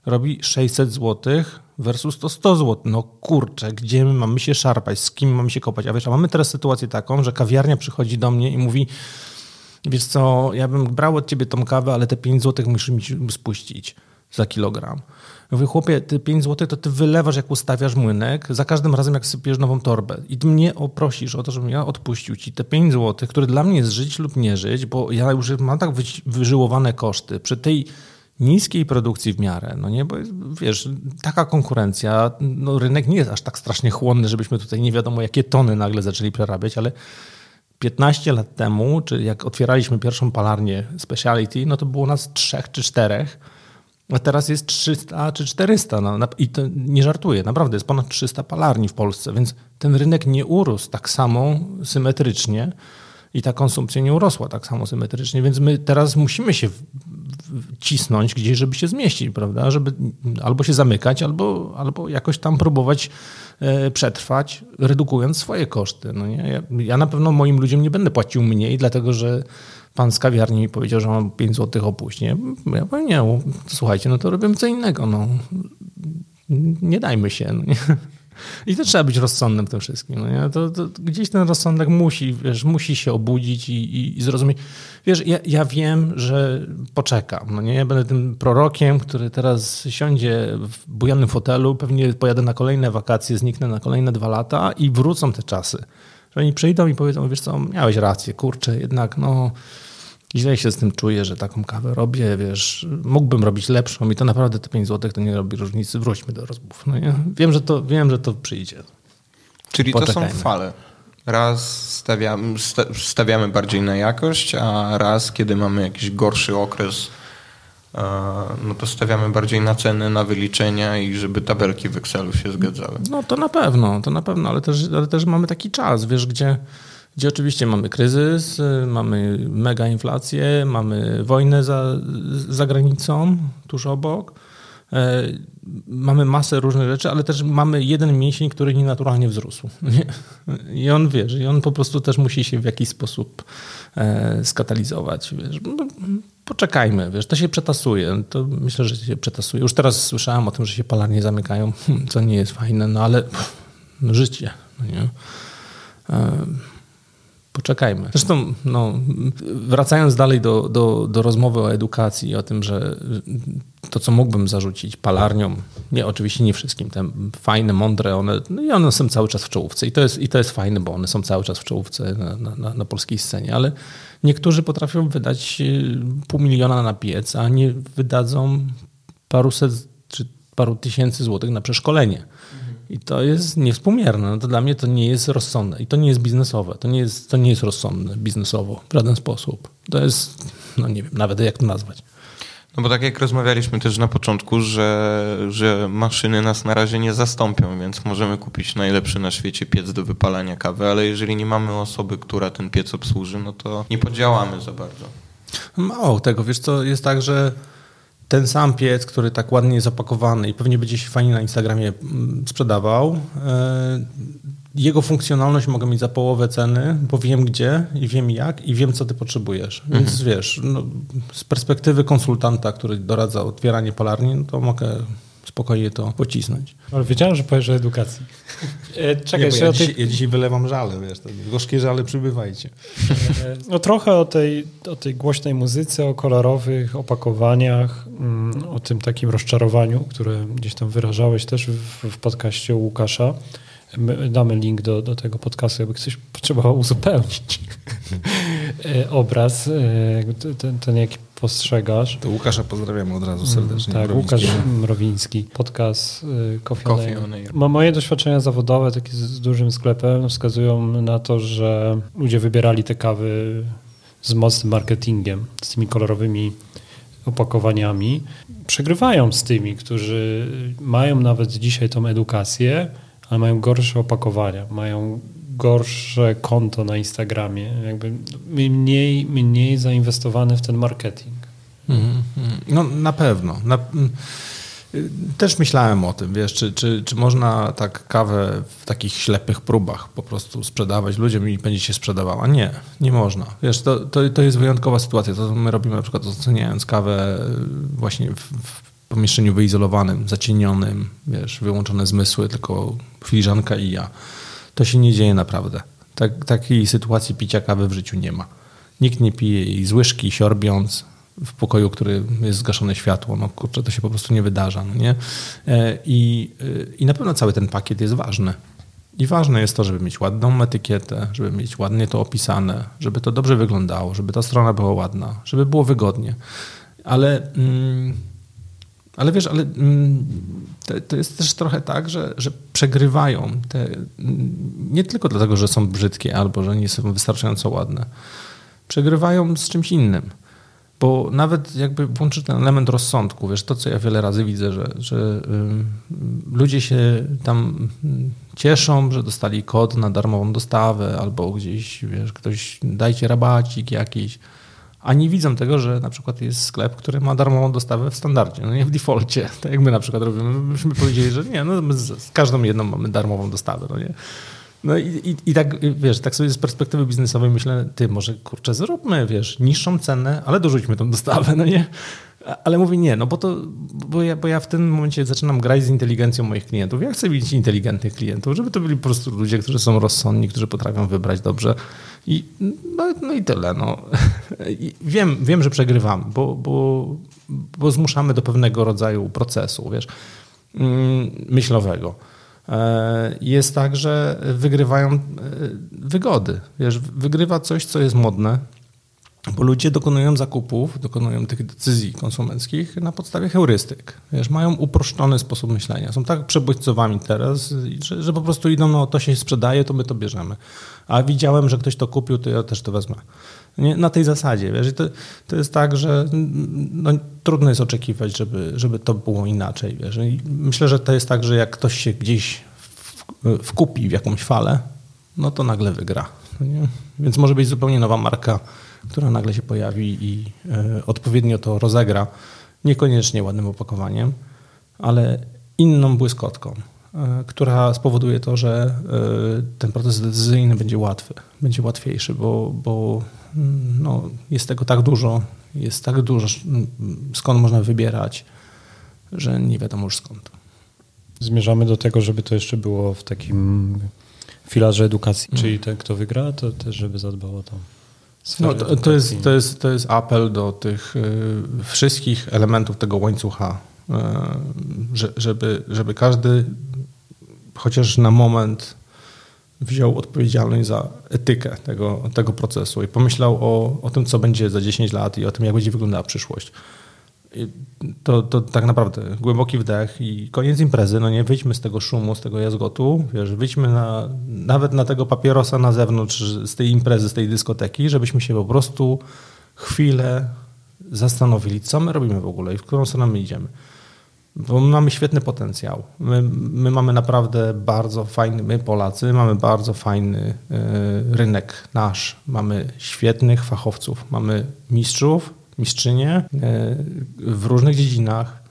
Robi 600 zł versus to 100 zł. No kurczę, gdzie my mamy się szarpać, z kim mamy się kopać? A wiesz, a mamy teraz sytuację taką, że kawiarnia przychodzi do mnie i mówi wiesz co, ja bym brał od ciebie tą kawę, ale te 5 zł musisz mi spuścić. Za kilogram. Mówię, chłopie, ty 5 zł to ty wylewasz, jak ustawiasz młynek, za każdym razem, jak sypiesz nową torbę. I ty mnie oprosisz o to, żebym ja odpuścił ci te 5 zł, które dla mnie jest żyć lub nie żyć, bo ja już mam tak wyżyłowane koszty przy tej niskiej produkcji w miarę, no nie, bo wiesz, taka konkurencja, no rynek nie jest aż tak strasznie chłonny, żebyśmy tutaj nie wiadomo jakie tony nagle zaczęli przerabiać, ale 15 lat temu, czy jak otwieraliśmy pierwszą palarnię speciality, no to było nas trzech czy czterech, a teraz jest 300 czy 400. No, I to nie żartuję, naprawdę jest ponad 300 palarni w Polsce, więc ten rynek nie urósł tak samo symetrycznie i ta konsumpcja nie urosła tak samo symetrycznie, więc my teraz musimy się cisnąć gdzieś, żeby się zmieścić, prawda? Żeby albo się zamykać, albo, albo jakoś tam próbować e, przetrwać, redukując swoje koszty. No nie? Ja, ja na pewno moim ludziom nie będę płacił mniej, dlatego że pan z kawiarni mi powiedział, że mam 5 zł opóźnień. Ja powiem, nie, słuchajcie, no to robimy co innego. No. Nie dajmy się. No nie? I to trzeba być rozsądnym w tym wszystkim. No nie? To, to gdzieś ten rozsądek musi, wiesz, musi się obudzić i, i, i zrozumieć. Wiesz, ja, ja, wiem, że poczekam. No nie? Ja będę tym prorokiem, który teraz siądzie w bujanym fotelu, pewnie pojadę na kolejne wakacje, zniknę na kolejne dwa lata i wrócą te czasy. Że oni przyjdą i powiedzą, wiesz co, miałeś rację, kurczę, jednak no źle się z tym czuję, że taką kawę robię, wiesz, mógłbym robić lepszą i to naprawdę te 5 zł to nie robi różnicy, wróćmy do rozmów. No ja wiem, że to, wiem, że to przyjdzie. Czyli Poczekajmy. to są fale. Raz stawiamy, stawiamy bardziej na jakość, a raz, kiedy mamy jakiś gorszy okres, no to stawiamy bardziej na ceny, na wyliczenia i żeby tabelki w Excelu się zgadzały. No to na pewno, to na pewno, ale też, ale też mamy taki czas, wiesz, gdzie gdzie oczywiście mamy kryzys, mamy mega inflację, mamy wojnę za, za granicą, tuż obok. E, mamy masę różnych rzeczy, ale też mamy jeden mięsień, który nienaturalnie wzrósł. I on wiesz, i on po prostu też musi się w jakiś sposób e, skatalizować. Wiesz. No, poczekajmy, wiesz, to się przetasuje. To myślę, że się przetasuje. Już teraz słyszałem o tym, że się palarnie zamykają, co nie jest fajne, no ale no, życie. Nie? Poczekajmy. Zresztą, no, wracając dalej do, do, do rozmowy o edukacji i o tym, że to, co mógłbym zarzucić palarniom, nie, oczywiście nie wszystkim, te fajne, mądre, one, no i one są cały czas w czołówce i to jest, i to jest fajne, bo one są cały czas w czołówce na, na, na polskiej scenie, ale niektórzy potrafią wydać y, pół miliona na piec, a nie wydadzą paruset czy paru tysięcy złotych na przeszkolenie. I to jest niewspółmierne. No to dla mnie to nie jest rozsądne. I to nie jest biznesowe. To nie jest, to nie jest rozsądne biznesowo w żaden sposób. To jest, no nie wiem, nawet jak to nazwać. No bo tak jak rozmawialiśmy też na początku, że, że maszyny nas na razie nie zastąpią, więc możemy kupić najlepszy na świecie piec do wypalania kawy, ale jeżeli nie mamy osoby, która ten piec obsłuży, no to nie podziałamy za bardzo. Mało tego, wiesz co, jest tak, że ten sam piec, który tak ładnie jest opakowany i pewnie będzie się fajnie na Instagramie mm, sprzedawał, e, jego funkcjonalność mogę mieć za połowę ceny, bo wiem gdzie i wiem jak i wiem, co ty potrzebujesz. Mhm. Więc wiesz, no, z perspektywy konsultanta, który doradza otwieranie palarni, no to mogę spokojnie to pocisnąć. Ale wiedziałem, że powiesz o edukacji. E, czekaj, nie, ja, o tej... dzisiaj, ja, dzisiaj, wylewam żale, wiesz, gorzkie żale przybywajcie. E, no trochę o tej, o tej głośnej muzyce, o kolorowych opakowaniach, mm, o tym takim rozczarowaniu, które gdzieś tam wyrażałeś też w, w podcaście Łukasza. My damy link do, do tego podcastu, jakby ktoś potrzebował uzupełnić obraz, ten, ten jaki postrzegasz. To Łukasza pozdrawiamy od razu serdecznie. Tak, Mrowiński. Łukasz Mrowiński, podcast Coffee, Coffee on Air. Moje doświadczenia zawodowe takie z dużym sklepem wskazują na to, że ludzie wybierali te kawy z mocnym marketingiem, z tymi kolorowymi opakowaniami. Przegrywają z tymi, którzy mają nawet dzisiaj tą edukację, ale mają gorsze opakowania, mają gorsze konto na Instagramie, jakby mniej, mniej zainwestowane w ten marketing. Mm, no na pewno. Na, mm, też myślałem o tym, wiesz, czy, czy, czy można tak kawę w takich ślepych próbach po prostu sprzedawać ludziom i będzie się sprzedawała? Nie, nie można. Wiesz, to, to, to jest wyjątkowa sytuacja. To my robimy na przykład oceniając kawę właśnie w, w pomieszczeniu wyizolowanym, zacienionym, wiesz, wyłączone zmysły, tylko filiżanka i ja. To się nie dzieje naprawdę. Tak, takiej sytuacji picia kawy w życiu nie ma. Nikt nie pije jej z łyżki, siorbiąc, w pokoju, który jest zgaszone światło. No kurczę, to się po prostu nie wydarza. No nie? E, I, e, I na pewno cały ten pakiet jest ważny. I ważne jest to, żeby mieć ładną etykietę, żeby mieć ładnie to opisane, żeby to dobrze wyglądało, żeby ta strona była ładna, żeby było wygodnie. Ale, mm, ale wiesz, ale mm, to, jest też trochę tak, że, że przegrywają te, mm, nie tylko dlatego, że są brzydkie albo że nie są wystarczająco ładne. Przegrywają z czymś innym. Bo nawet jakby włączyć ten element rozsądku, wiesz, to co ja wiele razy widzę, że, że ludzie się tam cieszą, że dostali kod na darmową dostawę albo gdzieś, wiesz, ktoś dajcie rabacik jakiś, a nie widzą tego, że na przykład jest sklep, który ma darmową dostawę w standardzie, no nie w defaulcie, tak jak my na przykład robimy. Myśmy powiedzieli, że nie, no my z każdą jedną mamy darmową dostawę, no nie. No i, i, i, tak, wiesz, tak sobie z perspektywy biznesowej myślę, ty, może kurczę, zróbmy, wiesz, niższą cenę, ale dorzućmy tą dostawę, no nie? Ale mówię nie, no bo to, bo ja, bo ja w tym momencie zaczynam grać z inteligencją moich klientów. Ja chcę mieć inteligentnych klientów, żeby to byli po prostu ludzie, którzy są rozsądni, którzy potrafią wybrać dobrze. I, no, no i tyle. No. I wiem, wiem, że przegrywamy, bo, bo, bo zmuszamy do pewnego rodzaju procesu, wiesz, mm, myślowego. E, jest tak, że wygrywają e, wygody. Wiesz, wygrywa coś, co jest modne, bo ludzie dokonują zakupów, dokonują tych decyzji konsumenckich na podstawie heurystyk. Wiesz, mają uproszczony sposób myślenia. Są tak przebodźcowani teraz, że, że, po prostu idą, no to się sprzedaje, to my to bierzemy. A widziałem, że ktoś to kupił, to ja też to wezmę. Nie, na tej zasadzie. Wiesz, to, to jest tak, że no, trudno jest oczekiwać, żeby, żeby to było inaczej. Wiesz. Myślę, że to jest tak, że jak ktoś się gdzieś wkupi w jakąś falę, no to nagle wygra. Więc może być zupełnie nowa marka, która nagle się pojawi i y, odpowiednio to rozegra. Niekoniecznie ładnym opakowaniem, ale inną błyskotką, y, która spowoduje to, że y, ten proces decyzyjny będzie łatwy, będzie łatwiejszy, bo, bo no, jest tego tak dużo, jest tak dużo, skąd można wybierać, że nie wiadomo już skąd. Zmierzamy do tego, żeby to jeszcze było w takim filarze edukacji, mm. czyli ten, kto wygra, to też, żeby zadbał o to. No, to, to, jest, to, jest, to jest apel do tych y, wszystkich elementów tego łańcucha, y, że, żeby, żeby każdy chociaż na moment wziął odpowiedzialność za etykę tego, tego procesu i pomyślał o, o tym, co będzie za 10 lat i o tym, jak będzie wyglądała przyszłość. To, to tak naprawdę głęboki wdech i koniec imprezy. No nie wyjdźmy z tego szumu, z tego jazgotu. Wiesz, wyjdźmy na, nawet na tego papierosa na zewnątrz, z tej imprezy, z tej dyskoteki, żebyśmy się po prostu chwilę zastanowili, co my robimy w ogóle i w którą stronę my idziemy. Bo my mamy świetny potencjał. My, my, mamy naprawdę bardzo fajny, my Polacy mamy bardzo fajny y, rynek nasz. Mamy świetnych fachowców, mamy mistrzów, mistrzynie y, w różnych dziedzinach.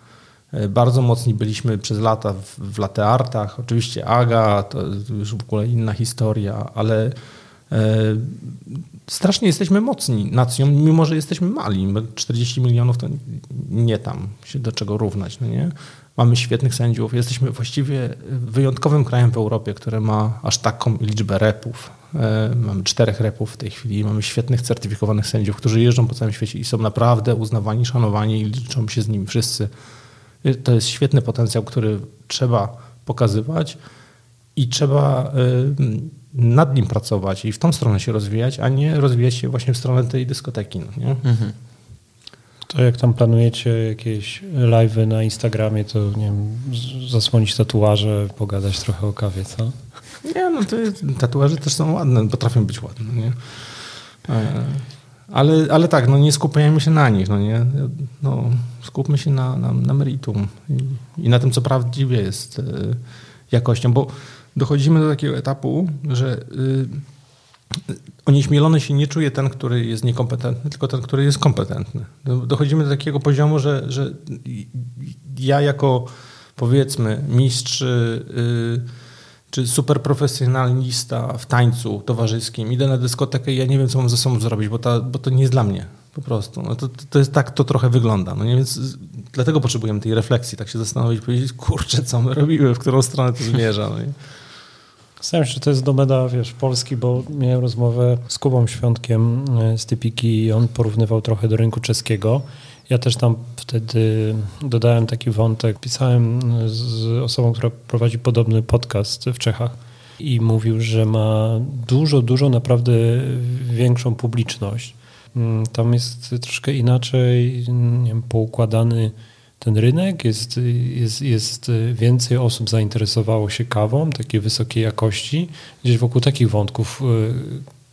Y, bardzo mocni byliśmy przez lata w, w lateartach. Oczywiście Aga to już w ogóle inna historia, ale strasznie jesteśmy mocni nacją, mimo że jesteśmy mali. 40 milionów to nie tam się do czego równać. No nie? Mamy świetnych sędziów. Jesteśmy właściwie wyjątkowym krajem w Europie, który ma aż taką liczbę repów. E, mamy czterech repów w tej chwili. Mamy świetnych, certyfikowanych sędziów, którzy jeżdżą po całym świecie i są naprawdę uznawani, szanowani i liczą się z nimi wszyscy. To jest świetny potencjał, który trzeba pokazywać i trzeba nad nim pracować i w tą stronę się rozwijać, a nie rozwijać się właśnie w stronę tej dyskoteki. No, nie? Mhm. To jak tam planujecie jakieś live'y na Instagramie, to nie wiem, zasłonić tatuaże, pogadać trochę o kawie, co? Nie, no to tatuaże też są ładne, potrafią być ładne, nie? E, ale, ale tak, no nie skupiajmy się na nich, no nie? No, skupmy się na, na, na meritum i, i, na tym, co prawdziwie jest e, jakością, bo dochodzimy do takiego etapu, że y, onieśmielony się nie czuje ten, który jest niekompetentny, tylko ten, który jest kompetentny. Dochodzimy do takiego poziomu, że, że ja jako powiedzmy mistrz y, czy superprofesjonalista w tańcu towarzyskim idę na dyskotekę i ja nie wiem, co mam ze sobą zrobić, bo, ta, bo to nie jest dla mnie po prostu. No to, to jest tak, to trochę wygląda. No nie? Więc dlatego potrzebujemy tej refleksji, tak się zastanowić, powiedzieć, kurczę, co my robimy, w którą stronę to zmierza. No Zastanawiam się, czy to jest domena, wiesz, Polski, bo miałem rozmowę z Kubą Świątkiem e, z Typiki i on porównywał trochę do rynku czeskiego. Ja też tam wtedy dodałem taki wątek. Pisałem z osobą, która prowadzi podobny podcast w Czechach i mówił, że ma dużo, dużo naprawdę większą publiczność. Mm, tam jest troszkę inaczej nie wiem, poukładany ten rynek, jest, jest, jest więcej osób zainteresowało się kawą takiej wysokiej jakości. Gdzieś wokół takich wątków y,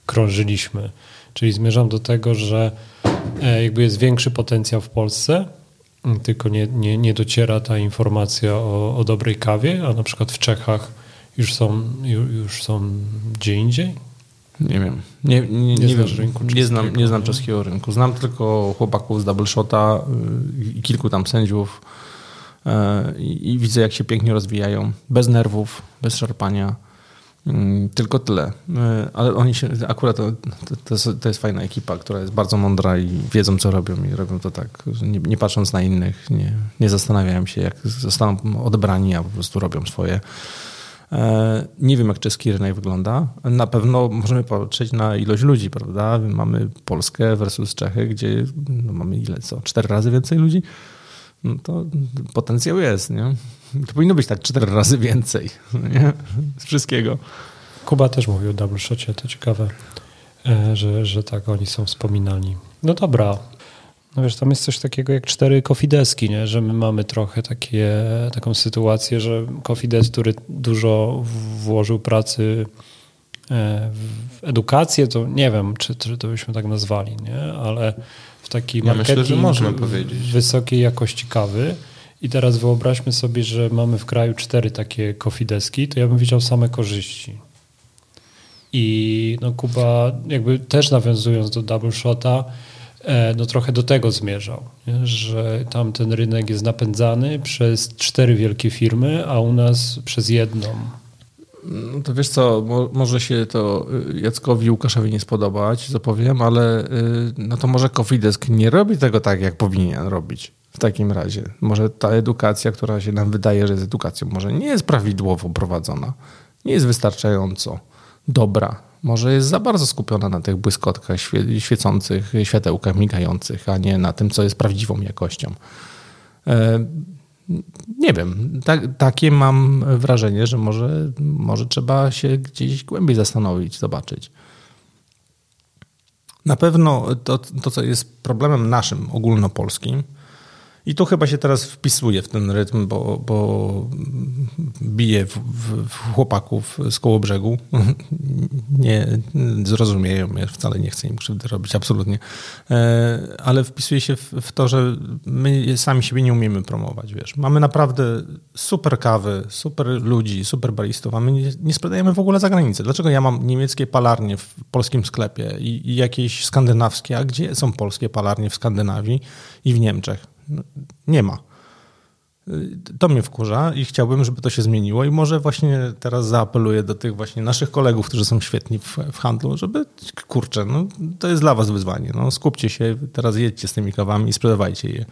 krążyliśmy. Czyli zmierzam do tego, że e, jakby jest większy potencjał w Polsce, tylko nie, nie, nie dociera ta informacja o, o dobrej kawie, a na przykład w Czechach już są, już są gdzie indziej? Nie wiem. Nie, nie, nie, nie wiem. Rynku nie, znam, nie znam czeskiego rynku. Znam tylko chłopaków z Double Shota y, i kilku tam sędziów y, i, i widzę, jak się pięknie rozwijają. Bez nerwów, bez szarpania. Mm, tylko tyle. Y, ale oni się, akurat to, to, to, jest fajna ekipa, która jest bardzo mądra i wiedzą, co robią i robią to tak, nie, nie patrząc na innych, nie, nie zastanawiają się, jak zostaną odebrani, a po prostu robią swoje. E, nie wiem, jak czeski rynek wygląda. Na pewno możemy patrzeć na ilość ludzi, prawda? Mamy Polskę versus Czechy, gdzie no mamy ile co? Cztery razy więcej ludzi? No to potencjał jest, nie? To powinno być tak cztery razy więcej, nie? Z wszystkiego. Kuba też mówił o double shocie, to ciekawe, e, że, że tak oni są wspominani. No dobra, no wiesz, tam jest coś takiego jak cztery kofideski, nie? że my mamy trochę takie, taką sytuację, że kofides, który dużo włożył pracy e, w edukację, to nie wiem, czy, czy to byśmy tak nazwali, nie? ale w taki ja marketing myślę, można powiedzieć. wysokiej jakości kawy i teraz wyobraźmy sobie, że mamy w kraju cztery takie kofideski, to ja bym widział same korzyści. I no Kuba jakby też nawiązując do double shota, no trochę do tego zmierzał, nie? że tam ten rynek jest napędzany przez cztery wielkie firmy, a u nas przez jedną. No to wiesz co, mo może się to y, Jackowi Łukaszowi nie spodobać, co powiem, ale y, no to może Cofidesk nie robi tego tak, jak powinien robić w takim razie. Może ta edukacja, która się nam wydaje, że jest edukacją, może nie jest prawidłowo prowadzona, nie jest wystarczająco dobra może jest za bardzo skupiona na tych błyskotkach świecących, światełkach migających, a nie na tym, co jest prawdziwą jakością. E, nie wiem, tak, takie mam wrażenie, że może, może trzeba się gdzieś głębiej zastanowić, zobaczyć. Na pewno to, to, co jest problemem naszym, ogólnopolskim, i tu chyba się teraz wpisuje w ten rytm, bo, bo bije w, w, w chłopaków z koło brzegu. Nie zrozumieją mnie, wcale nie chcę im krzywdy robić, absolutnie. E, ale wpisuje się w, w, to, że my sami siebie nie umiemy promować. Wiesz. Mamy naprawdę super kawy, super ludzi, super baristów, a my nie, nie sprzedajemy w ogóle za granicę. Dlaczego ja mam niemieckie palarnie w polskim sklepie i, i jakieś skandynawskie, a gdzie są polskie palarnie w Skandynawii i w Niemczech? No, nie ma. To mnie wkurza i chciałbym, żeby to się zmieniło i może właśnie teraz zaapeluję do tych właśnie naszych kolegów, którzy są świetni w, w handlu, żeby, kurczę, no, to jest dla was wyzwanie. No, skupcie się, teraz jedźcie z tymi kawami i sprzedawajcie je.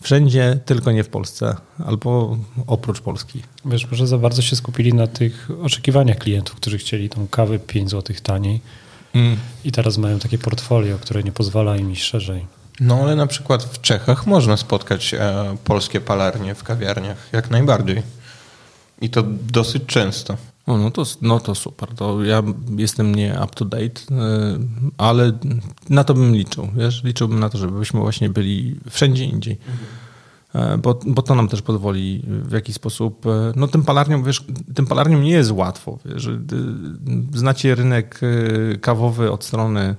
Wszędzie, tylko nie w Polsce, albo oprócz Polski. Wiesz, może za bardzo się skupili na tych oczekiwaniach klientów, którzy chcieli tą kawę 5 zł taniej mm. i teraz mają takie portfolio, które nie pozwala im iść szerzej. No ale na przykład w Czechach można spotkać e, polskie palarnie w kawiarniach, jak najbardziej. I to dosyć często. O, no, to, no to super. To ja jestem nie up to date, e, ale na to bym liczył. Wiesz? Liczyłbym na to, żebyśmy właśnie byli wszędzie indziej. Mhm. Bo, bo to nam też pozwoli w jakiś sposób. E, no tym palarniom, wiesz, tym palarniom nie jest łatwo. Wiesz? Znacie rynek kawowy od strony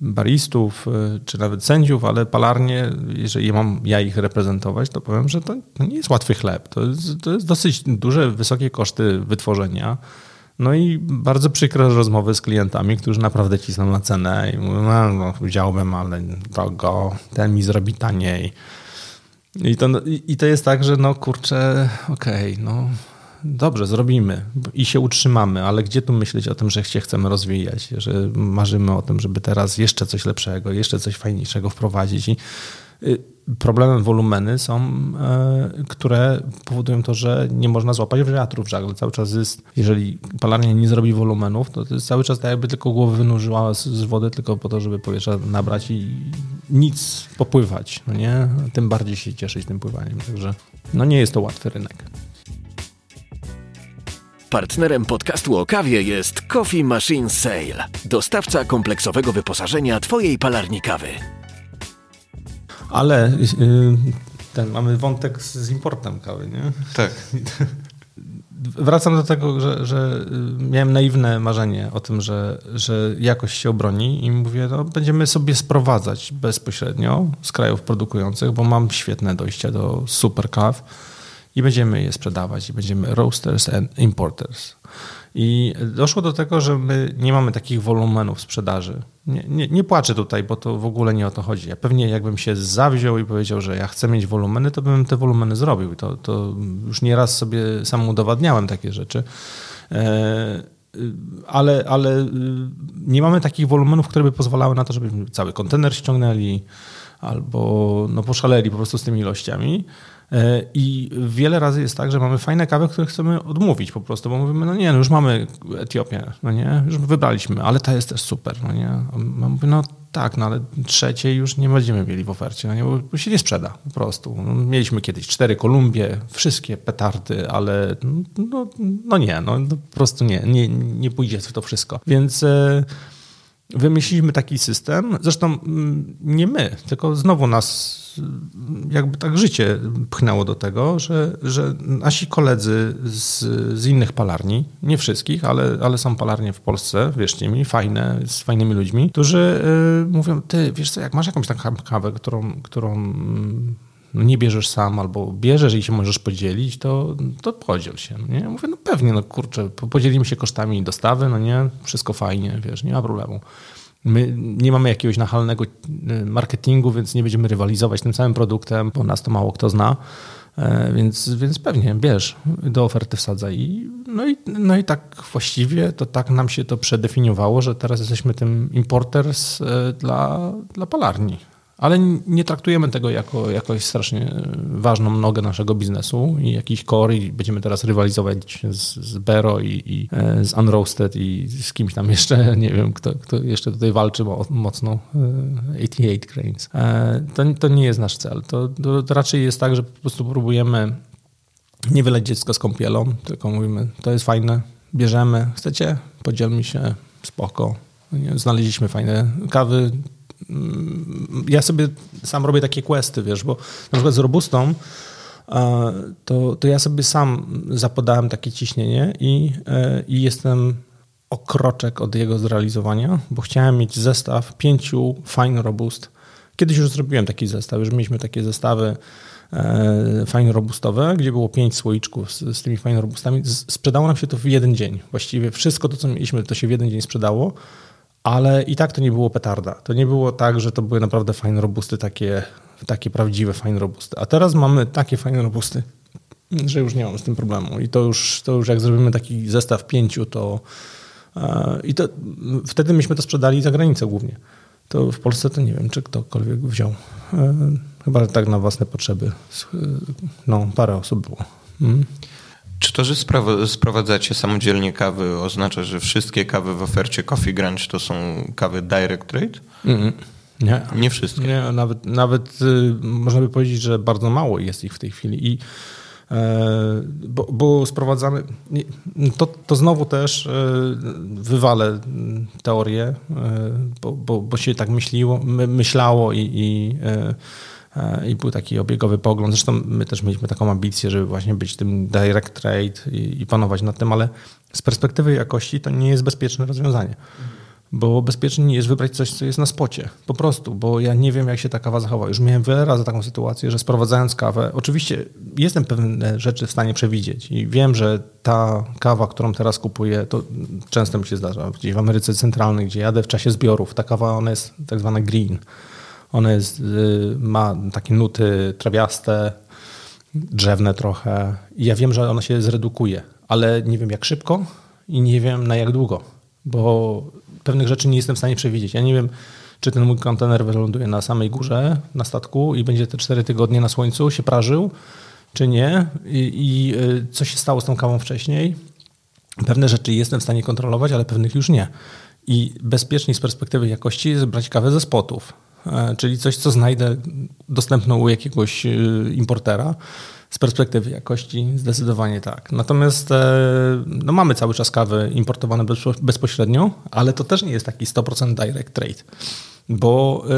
baristów e, czy nawet sędziów, ale palarnie, jeżeli mam ja ich reprezentować, to powiem, że to, nie jest łatwy chleb. To jest, to jest dosyć duże, wysokie koszty wytworzenia. No i bardzo przykre rozmowy z klientami, którzy naprawdę cisną na cenę i mówią, no, no ale drogo, ten mi zrobi taniej. I to, I to jest tak, że no kurczę, okej, okay, no dobrze, zrobimy i się utrzymamy, ale gdzie tu myśleć o tym, że się chcemy rozwijać, że marzymy o tym, żeby teraz jeszcze coś lepszego, jeszcze coś fajniejszego wprowadzić i y, problemem wolumeny są, e, które powodują to, że nie można złapać wiatru w żagle. Cały czas jest, jeżeli palarnia nie zrobi wolumenów, to, to jest cały czas tak jakby tylko głowę wynurzyła z, wody tylko po to, żeby powietrza nabrać i nic popływać, no nie? Tym bardziej się cieszyć tym pływaniem. Także no nie jest to łatwy rynek. Partnerem podcastu o kawie jest Coffee Machine Sale, dostawca kompleksowego wyposażenia Twojej palarni kawy. Ale y, ten, mamy wątek z importem kawy, nie? Tak. Wracam do tego, że, że y, miałem naiwne marzenie o tym, że, że jakość się obroni i mówię, no będziemy sobie sprowadzać bezpośrednio z krajów produkujących, bo mam świetne dojście do super kaw i będziemy je sprzedawać i będziemy roasters and importers. I doszło do tego, że my nie mamy takich wolumenów sprzedaży. Nie, nie, nie, płaczę tutaj, bo to w ogóle nie o to chodzi. Ja pewnie jakbym się zawziął i powiedział, że ja chcę mieć wolumeny, to bym te wolumeny zrobił. To, to już nieraz sobie sam udowadniałem takie rzeczy. E, ale, ale nie mamy takich wolumenów, które by pozwalały na to, żebyśmy cały kontener ściągnęli albo no, poszaleli po prostu z tymi ilościami. E, I wiele razy jest tak, że mamy fajne kawy, które chcemy odmówić po prostu, bo mówimy, no nie, no już mamy Etiopię, no nie, już wybraliśmy, ale ta jest też super, no nie. A mówię, no tak, no ale trzeciej już nie będziemy mieli w ofercie, no nie, bo się nie sprzeda po prostu. No, mieliśmy kiedyś cztery Kolumbie, wszystkie petardy, ale no, no nie, no, no po prostu nie, nie, nie pójdzie w to wszystko. Więc... Wymyśliliśmy taki system, zresztą mm, nie my, tylko znowu nas jakby tak życie pchnęło do tego, że, że nasi koledzy z, z innych palarni, nie wszystkich, ale, ale są palarnie w Polsce, wierzcie mi, fajne, z fajnymi ludźmi, którzy y, mówią, ty wiesz co, jak masz jakąś taką kawę, którą, którą mm, nie bierzesz sam albo bierzesz i się możesz podzielić, to, to podziel się. No nie? Mówię, no pewnie, no kurczę, podzielimy się kosztami dostawy, no nie, wszystko fajnie, wiesz, nie ma problemu. My nie mamy jakiegoś nachalnego y, marketingu, więc nie będziemy rywalizować tym samym produktem, bo nas to mało kto zna. E, więc, więc pewnie, bierz, do oferty wsadzaj. I, no, i, no i tak właściwie to tak nam się to przedefiniowało, że teraz jesteśmy tym importers e, dla, dla palarni. Ale nie traktujemy tego jako jakąś strasznie ważną nogę naszego biznesu i jakiś core i będziemy teraz rywalizować z, z Bero i, i, e, z Unroasted i z kimś tam jeszcze, nie wiem, kto, kto jeszcze tutaj walczy mocno, 88 e, Grains. E, to, to nie jest nasz cel. To, to raczej jest tak, że po prostu próbujemy nie wyleć dziecko z kąpielą, tylko mówimy, to jest fajne, bierzemy, chcecie, podzielmy się, spoko. Znaleźliśmy fajne kawy, ja sobie sam robię takie questy, wiesz, bo na przykład z Robustą to, to ja sobie sam zapodałem takie ciśnienie i, e, i jestem o kroczek od jego zrealizowania, bo chciałem mieć zestaw pięciu fine robust. Kiedyś już zrobiłem taki zestaw, już mieliśmy takie zestawy e, fine robustowe, gdzie było pięć słoiczków z, z tymi fine robustami. Sprzedało nam się to w jeden dzień. Właściwie wszystko to, co mieliśmy, to się w jeden dzień sprzedało ale i tak to nie było petarda. To nie było tak, że to były naprawdę fajne robusty, takie, takie prawdziwe fajne robusty. A teraz mamy takie fajne robusty, że już nie mam z tym problemu. I to już, to już jak zrobimy taki zestaw pięciu, to e, i to wtedy myśmy to sprzedali za granicę głównie. To w Polsce to nie wiem, czy ktokolwiek wziął. E, chyba tak na własne potrzeby. No, parę osób było. Mm. Czy to, że sprowadzacie samodzielnie kawy oznacza, że wszystkie kawy w ofercie Coffee Grunge to są kawy direct trade? Mm, nie. Nie wszystkie? Nie, nawet, nawet y, można by powiedzieć, że bardzo mało jest ich w tej chwili i e, bo, bo sprowadzamy, to, to znowu też e, wywalę teorię, e, bo, bo, bo się tak myśliło, myślało i, i i był taki obiegowy pogląd. Zresztą my też mieliśmy taką ambicję, żeby właśnie być tym direct trade i, i panować nad tym, ale z perspektywy jakości to nie jest bezpieczne rozwiązanie. Bo bezpiecznie jest wybrać coś, co jest na spocie. Po prostu, bo ja nie wiem, jak się ta kawa zachowa. Już miałem wiele razy taką sytuację, że sprowadzając kawę, oczywiście jestem pewne rzeczy w stanie przewidzieć i wiem, że ta kawa, którą teraz kupuję, to często mi się zdarza, gdzieś w Ameryce Centralnej, gdzie jadę w czasie zbiorów, ta kawa, ona jest tak zwana green ona jest, y, ma takie nuty trawiaste, drzewne trochę. I ja wiem, że ona się zredukuje, ale nie wiem jak szybko i nie wiem na jak długo, bo pewnych rzeczy nie jestem w stanie przewidzieć. Ja nie wiem, czy ten mój kontener wyląduje na samej górze, na statku i będzie te cztery tygodnie na słońcu się prażył, czy nie i, i y, co się stało z tą kawą wcześniej. Pewne rzeczy jestem w stanie kontrolować, ale pewnych już nie. I bezpieczniej z perspektywy jakości jest brać kawę ze spotów, czyli coś, co znajdę dostępną u jakiegoś y, importera. Z perspektywy jakości zdecydowanie tak. Natomiast e, no mamy cały czas kawy importowane bezpośrednio, ale to też nie jest taki 100% direct trade, bo e,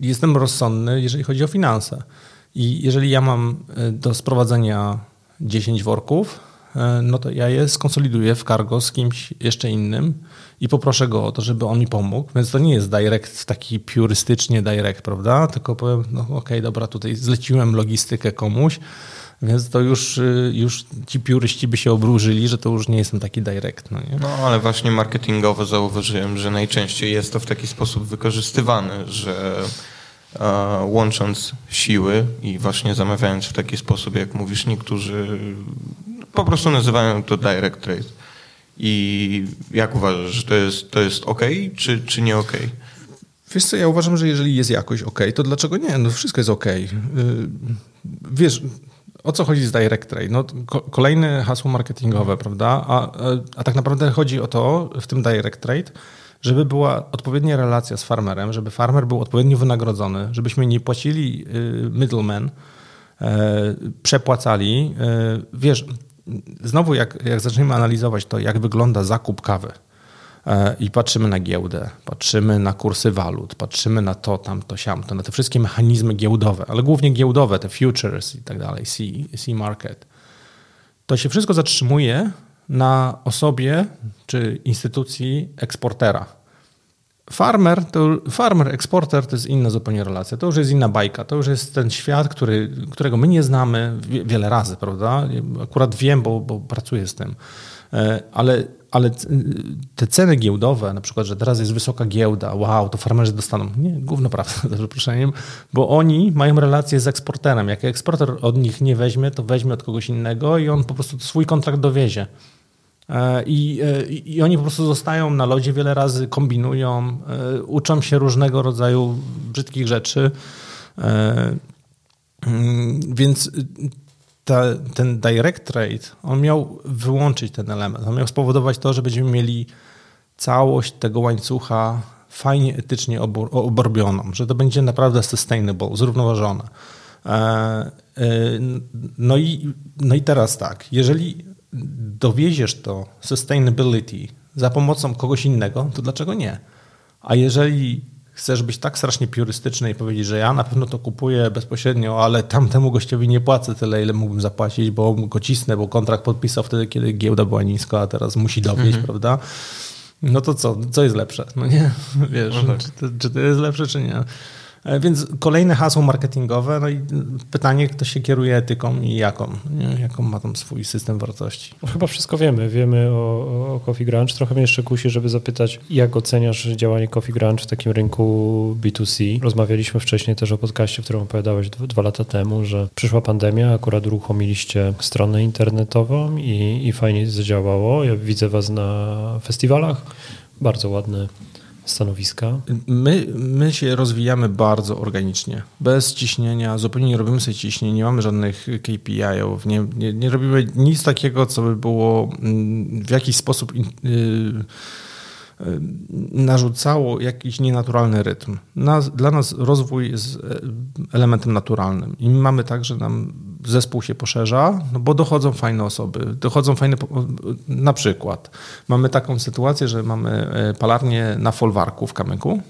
jestem rozsądny, jeżeli chodzi o finanse. I jeżeli ja mam do sprowadzenia 10 worków, no to ja je skonsoliduję w cargo z kimś jeszcze innym i poproszę go o to, żeby on mi pomógł. Więc to nie jest direct taki purystycznie direct, prawda? Tylko powiem, no okej, okay, dobra, tutaj zleciłem logistykę komuś, więc to już, y, już ci piuryści by się obróżyli, że to już nie jestem taki direct. No, nie? no ale właśnie marketingowo zauważyłem, że najczęściej jest to w taki sposób wykorzystywane, że e, łącząc siły i właśnie zamawiając w taki sposób, jak mówisz, niektórzy po prostu nazywają to direct trade. I jak uważasz, że to jest, to jest ok, czy, czy nie ok? Wiesz co, ja uważam, że jeżeli jest jakoś ok, to dlaczego nie? No wszystko jest ok. Wiesz, o co chodzi z Direct Trade? No, kolejne hasło marketingowe, prawda? A, a tak naprawdę chodzi o to w tym Direct Trade, żeby była odpowiednia relacja z farmerem, żeby farmer był odpowiednio wynagrodzony, żebyśmy nie płacili y, middlemen, e, przepłacali. E, wiesz, znowu jak, jak zaczniemy analizować to, jak wygląda zakup kawy e, i patrzymy na giełdę, patrzymy na kursy walut, patrzymy na to, tamto, siamto, na te wszystkie mechanizmy giełdowe, ale głównie giełdowe, te futures i tak dalej, C-market, to się wszystko zatrzymuje na osobie czy instytucji eksportera. Farmer, to, farmer, eksporter to jest inna zupełnie relacja. To już jest inna bajka. To już jest ten świat, który, którego my nie znamy wiele razy, prawda? Akurat wiem, bo, bo pracuję z tym. E, ale, ale te ceny giełdowe, na przykład, że teraz jest wysoka giełda, wow, to farmerzy dostaną. Nie, gówno prawda, za przeproszeniem, bo oni mają relację z eksporterem. Jak eksporter od nich nie weźmie, to weźmie od kogoś innego i on po prostu swój kontrakt dowiezie. E, I, e, I, oni po prostu zostają na lodzie wiele razy, kombinują, e, uczą się różnego rodzaju brzydkich rzeczy. Mm, więc ta, ten direct trade, on miał wyłączyć ten element. On miał spowodować to, że będziemy mieli całość tego łańcucha fajnie etycznie obrobioną, że to będzie naprawdę sustainable, zrównoważone. No i, no i teraz tak, jeżeli dowieziesz to sustainability za pomocą kogoś innego, to dlaczego nie? A jeżeli chcesz być tak strasznie piurystyczny i powiedzieć, że ja na pewno to kupuję bezpośrednio, ale tamtemu gościowi nie płacę tyle, ile mógłbym zapłacić, bo go cisnę, bo kontrakt podpisał wtedy, kiedy giełda była nisko, a teraz musi dowieść, mhm. prawda? No to co? Co jest lepsze? No nie? Wiesz, no tak. czy, to, czy to jest lepsze, czy nie? E, więc kolejne hasło marketingowe, no i pytanie, kto się kieruje etyką i jaką, nie? jaką ma tam swój system wartości. No chyba wszystko wiemy. Wiemy o, o Coffee Grunge. Trochę mnie jeszcze kusi, żeby zapytać, jak oceniasz działanie Coffee Grunge w takim rynku B2C. Rozmawialiśmy wcześniej też o podcaście, w którym opowiadałeś dwa lata temu, że przyszła pandemia, akurat uruchomiliście stronę internetową i, i fajnie zadziałało. Ja widzę was na festiwalach. Bardzo ładny stanowiska? My, my się rozwijamy bardzo organicznie, bez ciśnienia, zupełnie nie robimy sobie ciśnienia, nie mamy żadnych KPI-ów, nie, nie, nie robimy nic takiego, co by było mm, w jakiś sposób... Yy, narzucało jakiś nienaturalny rytm. Dla nas rozwój jest e, elementem naturalnym i mamy tak, że nam zespół się poszerza, no bo dochodzą fajne osoby, dochodzą fajne, na przykład mamy taką sytuację, że mamy e, palarnię na folwarku w Kamyku,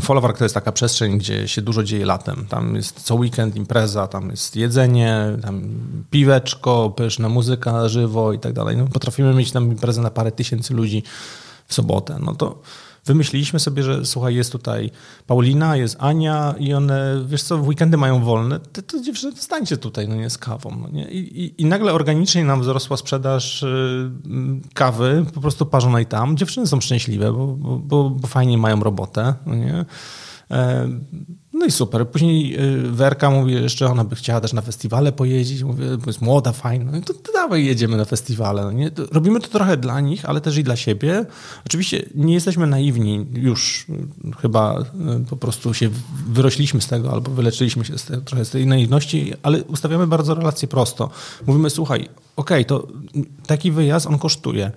Folwark to jest taka przestrzeń, gdzie się dużo dzieje latem. Tam jest co weekend impreza, tam jest jedzenie, tam piweczko, pyszna muzyka na żywo i tak dalej. No, potrafimy mieć tam imprezę na parę tysięcy ludzi w sobotę. No to wymyśliliśmy sobie, że słuchaj, jest tutaj Paulina, jest Ania i one, wiesz co, w weekendy mają wolne, to, to dziewczyny, stańcie tutaj, no nie, z kawą. No nie? I, i, I, nagle organicznie nam wzrosła sprzedaż y, kawy, po prostu parzonej tam. Dziewczyny są szczęśliwe, bo, bo, bo, fajnie mają robotę, no nie? No i super. Później y, Werka mówi, jeszcze ona by chciała też na festiwale pojeździć. Mówię, bo jest młoda, fajna. No to, to dawaj jedziemy na festiwale. No nie? Robimy to trochę dla nich, ale też i dla siebie. Oczywiście nie jesteśmy naiwni. Już y, chyba y, po prostu się wyrośliśmy z tego albo wyleczyliśmy się z trochę z tej naiwności, ale ustawiamy bardzo relacje prosto. Mówimy, słuchaj, okej, okay, to taki wyjazd on kosztuje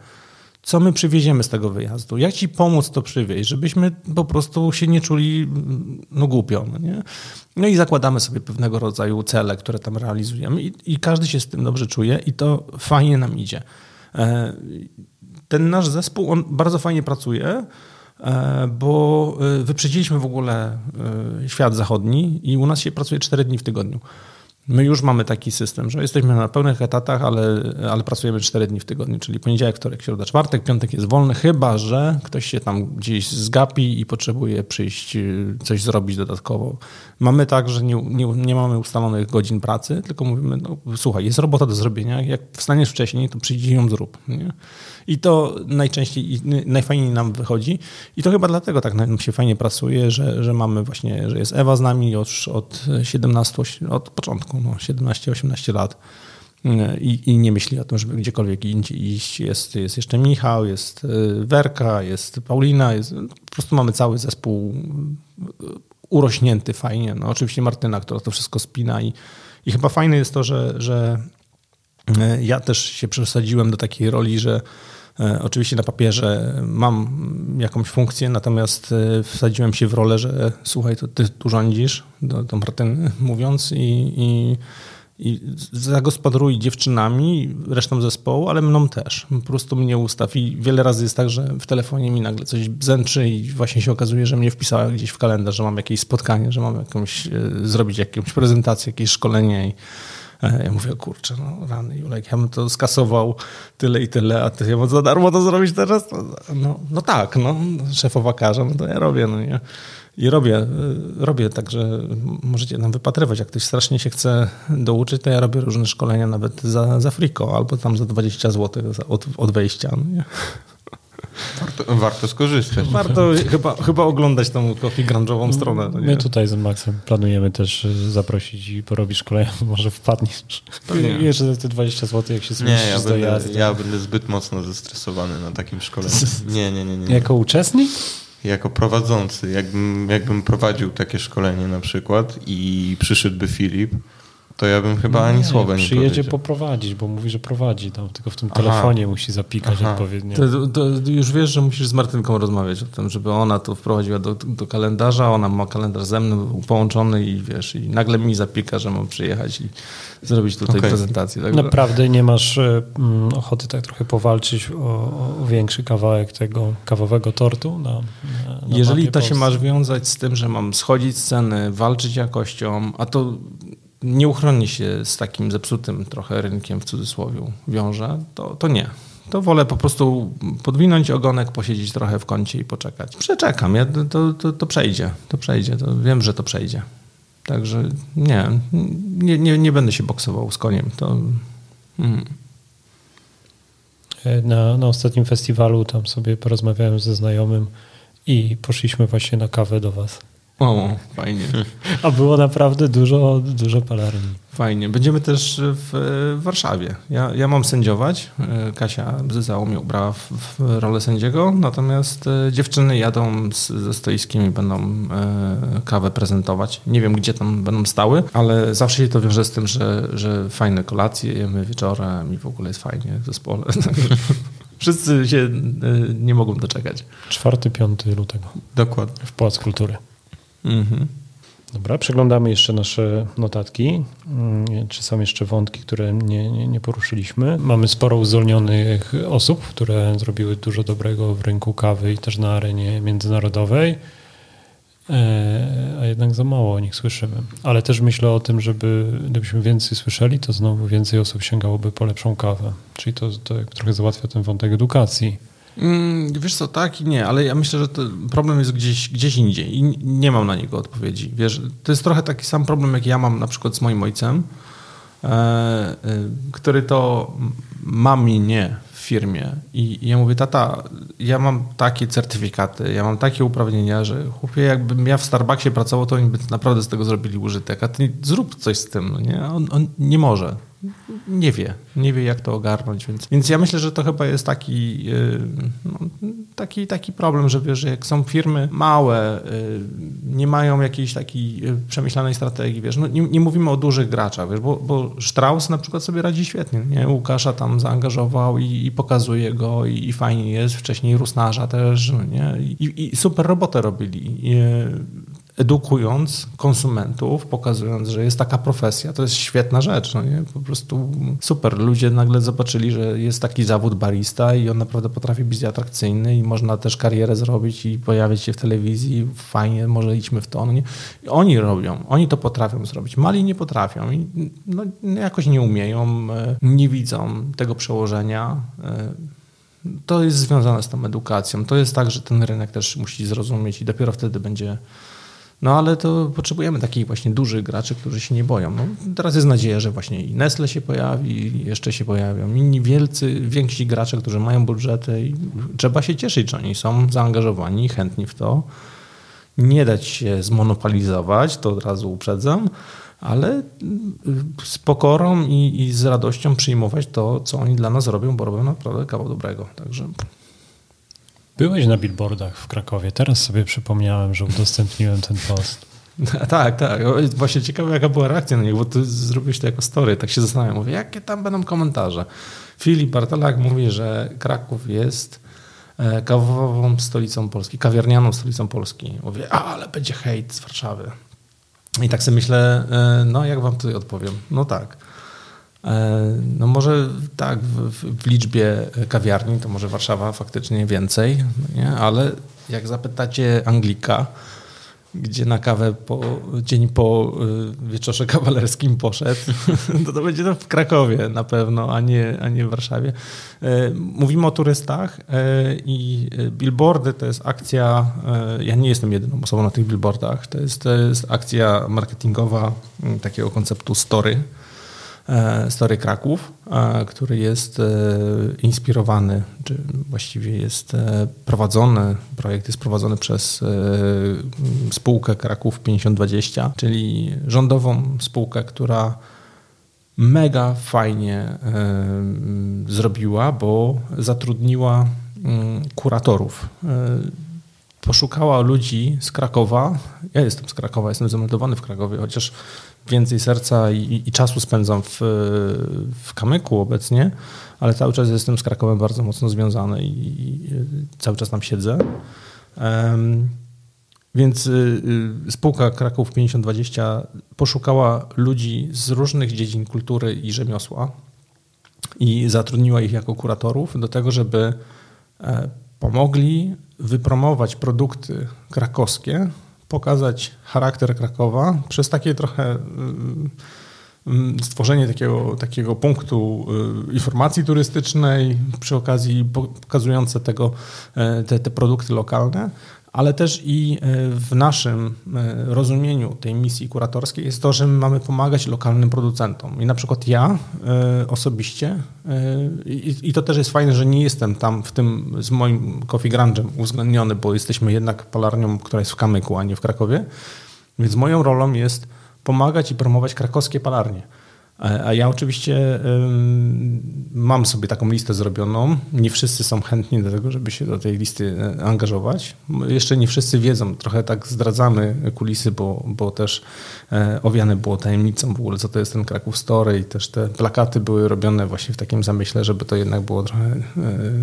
co my przywieziemy z tego wyjazdu, jak ci pomóc to przywieźć, żebyśmy po prostu się nie czuli no, głupio. No, nie? no i zakładamy sobie pewnego rodzaju cele, które tam realizujemy i, i każdy się z tym dobrze czuje i to fajnie nam idzie. E, ten nasz zespół, on bardzo fajnie pracuje, e, bo e, wyprzedziliśmy w ogóle świat zachodni i u nas się pracuje 4 dni w tygodniu. My już mamy taki system, że jesteśmy na pełnych etatach, ale, ale pracujemy 4 dni w tygodniu, czyli poniedziałek, wtorek, środa, czwartek, piątek jest wolny, chyba że ktoś się tam gdzieś zgapi i potrzebuje przyjść, y, coś zrobić dodatkowo. Mamy tak, że nie, nie, nie mamy ustalonych godzin pracy, tylko mówimy, no, słuchaj, jest robota do zrobienia, jak wstaniesz wcześniej, to przyjdź ją zrób. Nie? I to najczęściej najfajniej nam wychodzi. I to chyba dlatego tak nam się fajnie pracuje, że, że mamy właśnie, że jest Ewa z nami już od 17, od początku, no 17-18 lat. I, I, nie myśli o tym, żeby gdziekolwiek iść. Jest, jest jeszcze Michał, jest y, Werka, jest Paulina, jest, po prostu mamy cały zespół urośnięty fajnie. No, oczywiście Martyna, która to wszystko spina i, i chyba fajne jest to, że, że ja też się przesadziłem do takiej roli, że E, oczywiście na papierze mam jakąś funkcję, natomiast e, wsadziłem się w rolę, że słuchaj, to ty tu rządzisz, do, do mówiąc i, i, i zagospodaruj dziewczynami, resztą zespołu, ale mną też. Po prostu mnie ustaw i wiele razy jest tak, że w telefonie mi nagle coś bzęczy i właśnie się okazuje, że mnie wpisała gdzieś w kalendarz, że mam jakieś spotkanie, że mam jakąś, e, zrobić jakąś prezentację, jakieś szkolenie i E, ja mówię, kurczę, no rany Julek, ja bym to skasował tyle i tyle, a ty ja za darmo to zrobić teraz? No, no tak, no, szefowa każe, no to ja robię, no nie? I robię, e, robię tak, że możecie nam wypatrywać. Jak ktoś strasznie się chce douczyć, to ja robię różne szkolenia nawet za, za friko albo tam za 20 zł od, od wejścia. No nie? Warto, warto skorzystać. Warto chyba, chyba oglądać tą coffee grunge'ową stronę. No My tutaj z Maxem planujemy też y, zaprosić i porobić szkolenia, może wpadniesz. Jeszcze te 20 zł, jak się zmieścisz nie, ja do jazdy. Ja będę zbyt mocno zestresowany na takim szkoleniu. Nie, nie, nie. nie. Jako uczestnik? Jako prowadzący. Jakbym, jakbym prowadził takie szkolenie na przykład i przyszedłby Filip, to ja bym chyba ani słowa nie Przyjedzie powiedział. poprowadzić, bo mówi, że prowadzi tam, tylko w tym telefonie Aha. musi zapikać Aha. odpowiednio. To, to, już wiesz, że musisz z Martynką rozmawiać o tym, żeby ona to wprowadziła do, do kalendarza, ona ma kalendarz ze mną połączony i wiesz, i nagle mi zapika, że mam przyjechać i zrobić tutaj okay. prezentację. Tak? Naprawdę nie masz mm, ochoty tak trochę powalczyć o, o, większy kawałek tego kawowego tortu? Na, na Jeżeli to się masz wiązać z tym, że mam schodzić z ceny, walczyć jakością, a to nieuchronnie się z takim zepsutym trochę rynkiem w cudzysłowie wiąże, to, to nie. To wolę po prostu podwinąć ogonek, posiedzieć trochę w kącie i poczekać. Przeczekam, ja, to, to, to przejdzie, to przejdzie, to wiem, że to przejdzie. Także nie, nie, nie, nie będę się boksował z koniem. To, mm. na, na ostatnim festiwalu tam sobie porozmawiałem ze znajomym i poszliśmy właśnie na kawę do was. O, fajnie. A było naprawdę dużo, dużo palarni. Fajnie. Będziemy też w Warszawie. Ja, ja mam sędziować. Kasia Bzyzał mnie ubrała w, w rolę sędziego, natomiast e, dziewczyny jadą z, ze stoiskiem i będą e, kawę prezentować. Nie wiem, gdzie tam będą stały, ale zawsze się to wiąże z tym, że, że fajne kolacje jemy wieczorem i w ogóle jest fajnie w zespole. Wszyscy się e, nie mogą doczekać. 4-5 lutego. Dokładnie. W Pałac Kultury. Mhm. Dobra, przeglądamy jeszcze nasze notatki. Mm, czy są jeszcze wątki, które nie, nie, nie, poruszyliśmy? Mamy sporo uzdolnionych osób, które zrobiły dużo dobrego w rynku kawy i też na arenie międzynarodowej, e, a jednak za mało o nich słyszymy. Ale też myślę o tym, żeby gdybyśmy więcej słyszeli, to znowu więcej osób sięgałoby po lepszą kawę. Czyli to, to trochę załatwia ten wątek edukacji wiesz co, tak i nie, ale ja myślę, że problem jest gdzieś, gdzieś indziej i nie mam na niego odpowiedzi. Wiesz, to jest trochę taki sam problem, jak ja mam na przykład z moim ojcem, który to ma mnie firmie i ja mówię, tata, ja mam takie certyfikaty, ja mam takie uprawnienia, że chłopie, jakbym ja w Starbucksie pracował, to oni by naprawdę z tego zrobili użytek, a ty zrób coś z tym, no nie? On, on nie może nie wie, nie wie jak to ogarnąć, więc, więc ja myślę, że to chyba jest taki, y, no, taki, taki problem, że wiesz, jak są firmy małe, y, nie mają jakiejś takiej y, przemyślanej strategii, wiesz, no nie, nie mówimy o dużych graczach, wiesz, bo, bo Strauss na przykład sobie radzi świetnie, nie? Łukasza tam zaangażował i, i pokazuje go i, i, fajnie jest, wcześniej Rusnarza też, no nie? I, I, super robotę robili. I, edukując konsumentów, pokazując, że jest taka profesja, to jest świetna rzecz. No nie? Po prostu super. Ludzie nagle zobaczyli, że jest taki zawód barista i on naprawdę potrafi być atrakcyjny i można też karierę zrobić i pojawić się w telewizji. Fajnie, może idźmy w to. No nie? Oni robią, oni to potrafią zrobić. Mali nie potrafią i no, jakoś nie umieją, e, nie widzą tego przełożenia. E, to jest związane z tą edukacją. To jest tak, że ten rynek też musi zrozumieć i dopiero wtedy będzie no ale to potrzebujemy takich właśnie dużych graczy, którzy się nie boją. No, teraz jest nadzieja, że właśnie i Nestle się pojawi, jeszcze się pojawią inni wielcy, więksi gracze, którzy mają budżety i trzeba się cieszyć, że oni są zaangażowani, chętni w to. Nie dać się zmonopolizować, to od razu uprzedzam, ale z pokorą i, i z radością przyjmować to, co oni dla nas robią, bo robią naprawdę kawał dobrego. Także Byłeś na billboardach w Krakowie. Teraz sobie przypomniałem, że udostępniłem ten post. tak, tak. Właśnie ciekawe, jaka była reakcja na niego, bo ty zrobiłeś to jako story. Tak się zastanawiam. Mówię, jakie tam będą komentarze. Filip Bartolak mówi, że Kraków jest e, kawową stolicą Polski, kawiarnianą stolicą Polski. Mówię, a, ale będzie hejt z Warszawy. I tak sobie myślę, e, no jak wam tutaj odpowiem? No tak. E, no może tak, w, w, liczbie kawiarni to może Warszawa faktycznie więcej, nie? ale jak zapytacie Anglika, gdzie na kawę po, dzień po y, wieczorze kawalerskim poszedł, to to będzie to w Krakowie na pewno, a nie, a nie w Warszawie. E, mówimy o turystach e, i billboardy to jest akcja, ja nie jestem jedyną osobą na tych billboardach, to jest, to jest akcja marketingowa takiego konceptu story, E, Story Kraków, e, który jest e, inspirowany, czy właściwie jest prowadzony, projekt jest prowadzony przez spółkę Kraków 5020, czyli rządową spółkę, która mega fajnie zrobiła, bo zatrudniła mm, kuratorów. Poszukała ludzi z Krakowa. Ja jestem z Krakowa, jestem zameldowany w Krakowie, chociaż więcej serca i, i czasu spędzam w, w Kamyku obecnie, ale cały czas jestem z Krakowem bardzo mocno związany i, i cały czas tam siedzę. Um, więc y, y, spółka Kraków 5020 poszukała ludzi z różnych dziedzin kultury i rzemiosła i zatrudniła ich jako kuratorów do tego, żeby e, pomogli wypromować produkty krakowskie pokazać charakter Krakowa przez takie trochę mm, stworzenie takiego, takiego punktu y, informacji turystycznej, przy okazji pokazujące tego, e, te, te produkty lokalne, ale też i e, w naszym e, rozumieniu tej misji kuratorskiej jest to, że my mamy pomagać lokalnym producentom. I na przykład ja osobiście, i to też jest fajne, że nie jestem tam w tym z moim Coffee Grunge'em uwzględniony, bo jesteśmy jednak palarnią, która jest w Kamyku, a nie w Krakowie, więc moją rolą jest pomagać i promować krakowskie palarnie. A ja oczywiście mam sobie taką listę zrobioną. Nie wszyscy są chętni do tego, żeby się do tej listy e, angażować. Jeszcze nie wszyscy wiedzą, trochę tak zdradzamy kulisy, bo, bo też e, owiane było tajemnicą w ogóle, co to jest ten Kraków Story i też te plakaty były robione właśnie w takim zamyśle, żeby to jednak było trochę e,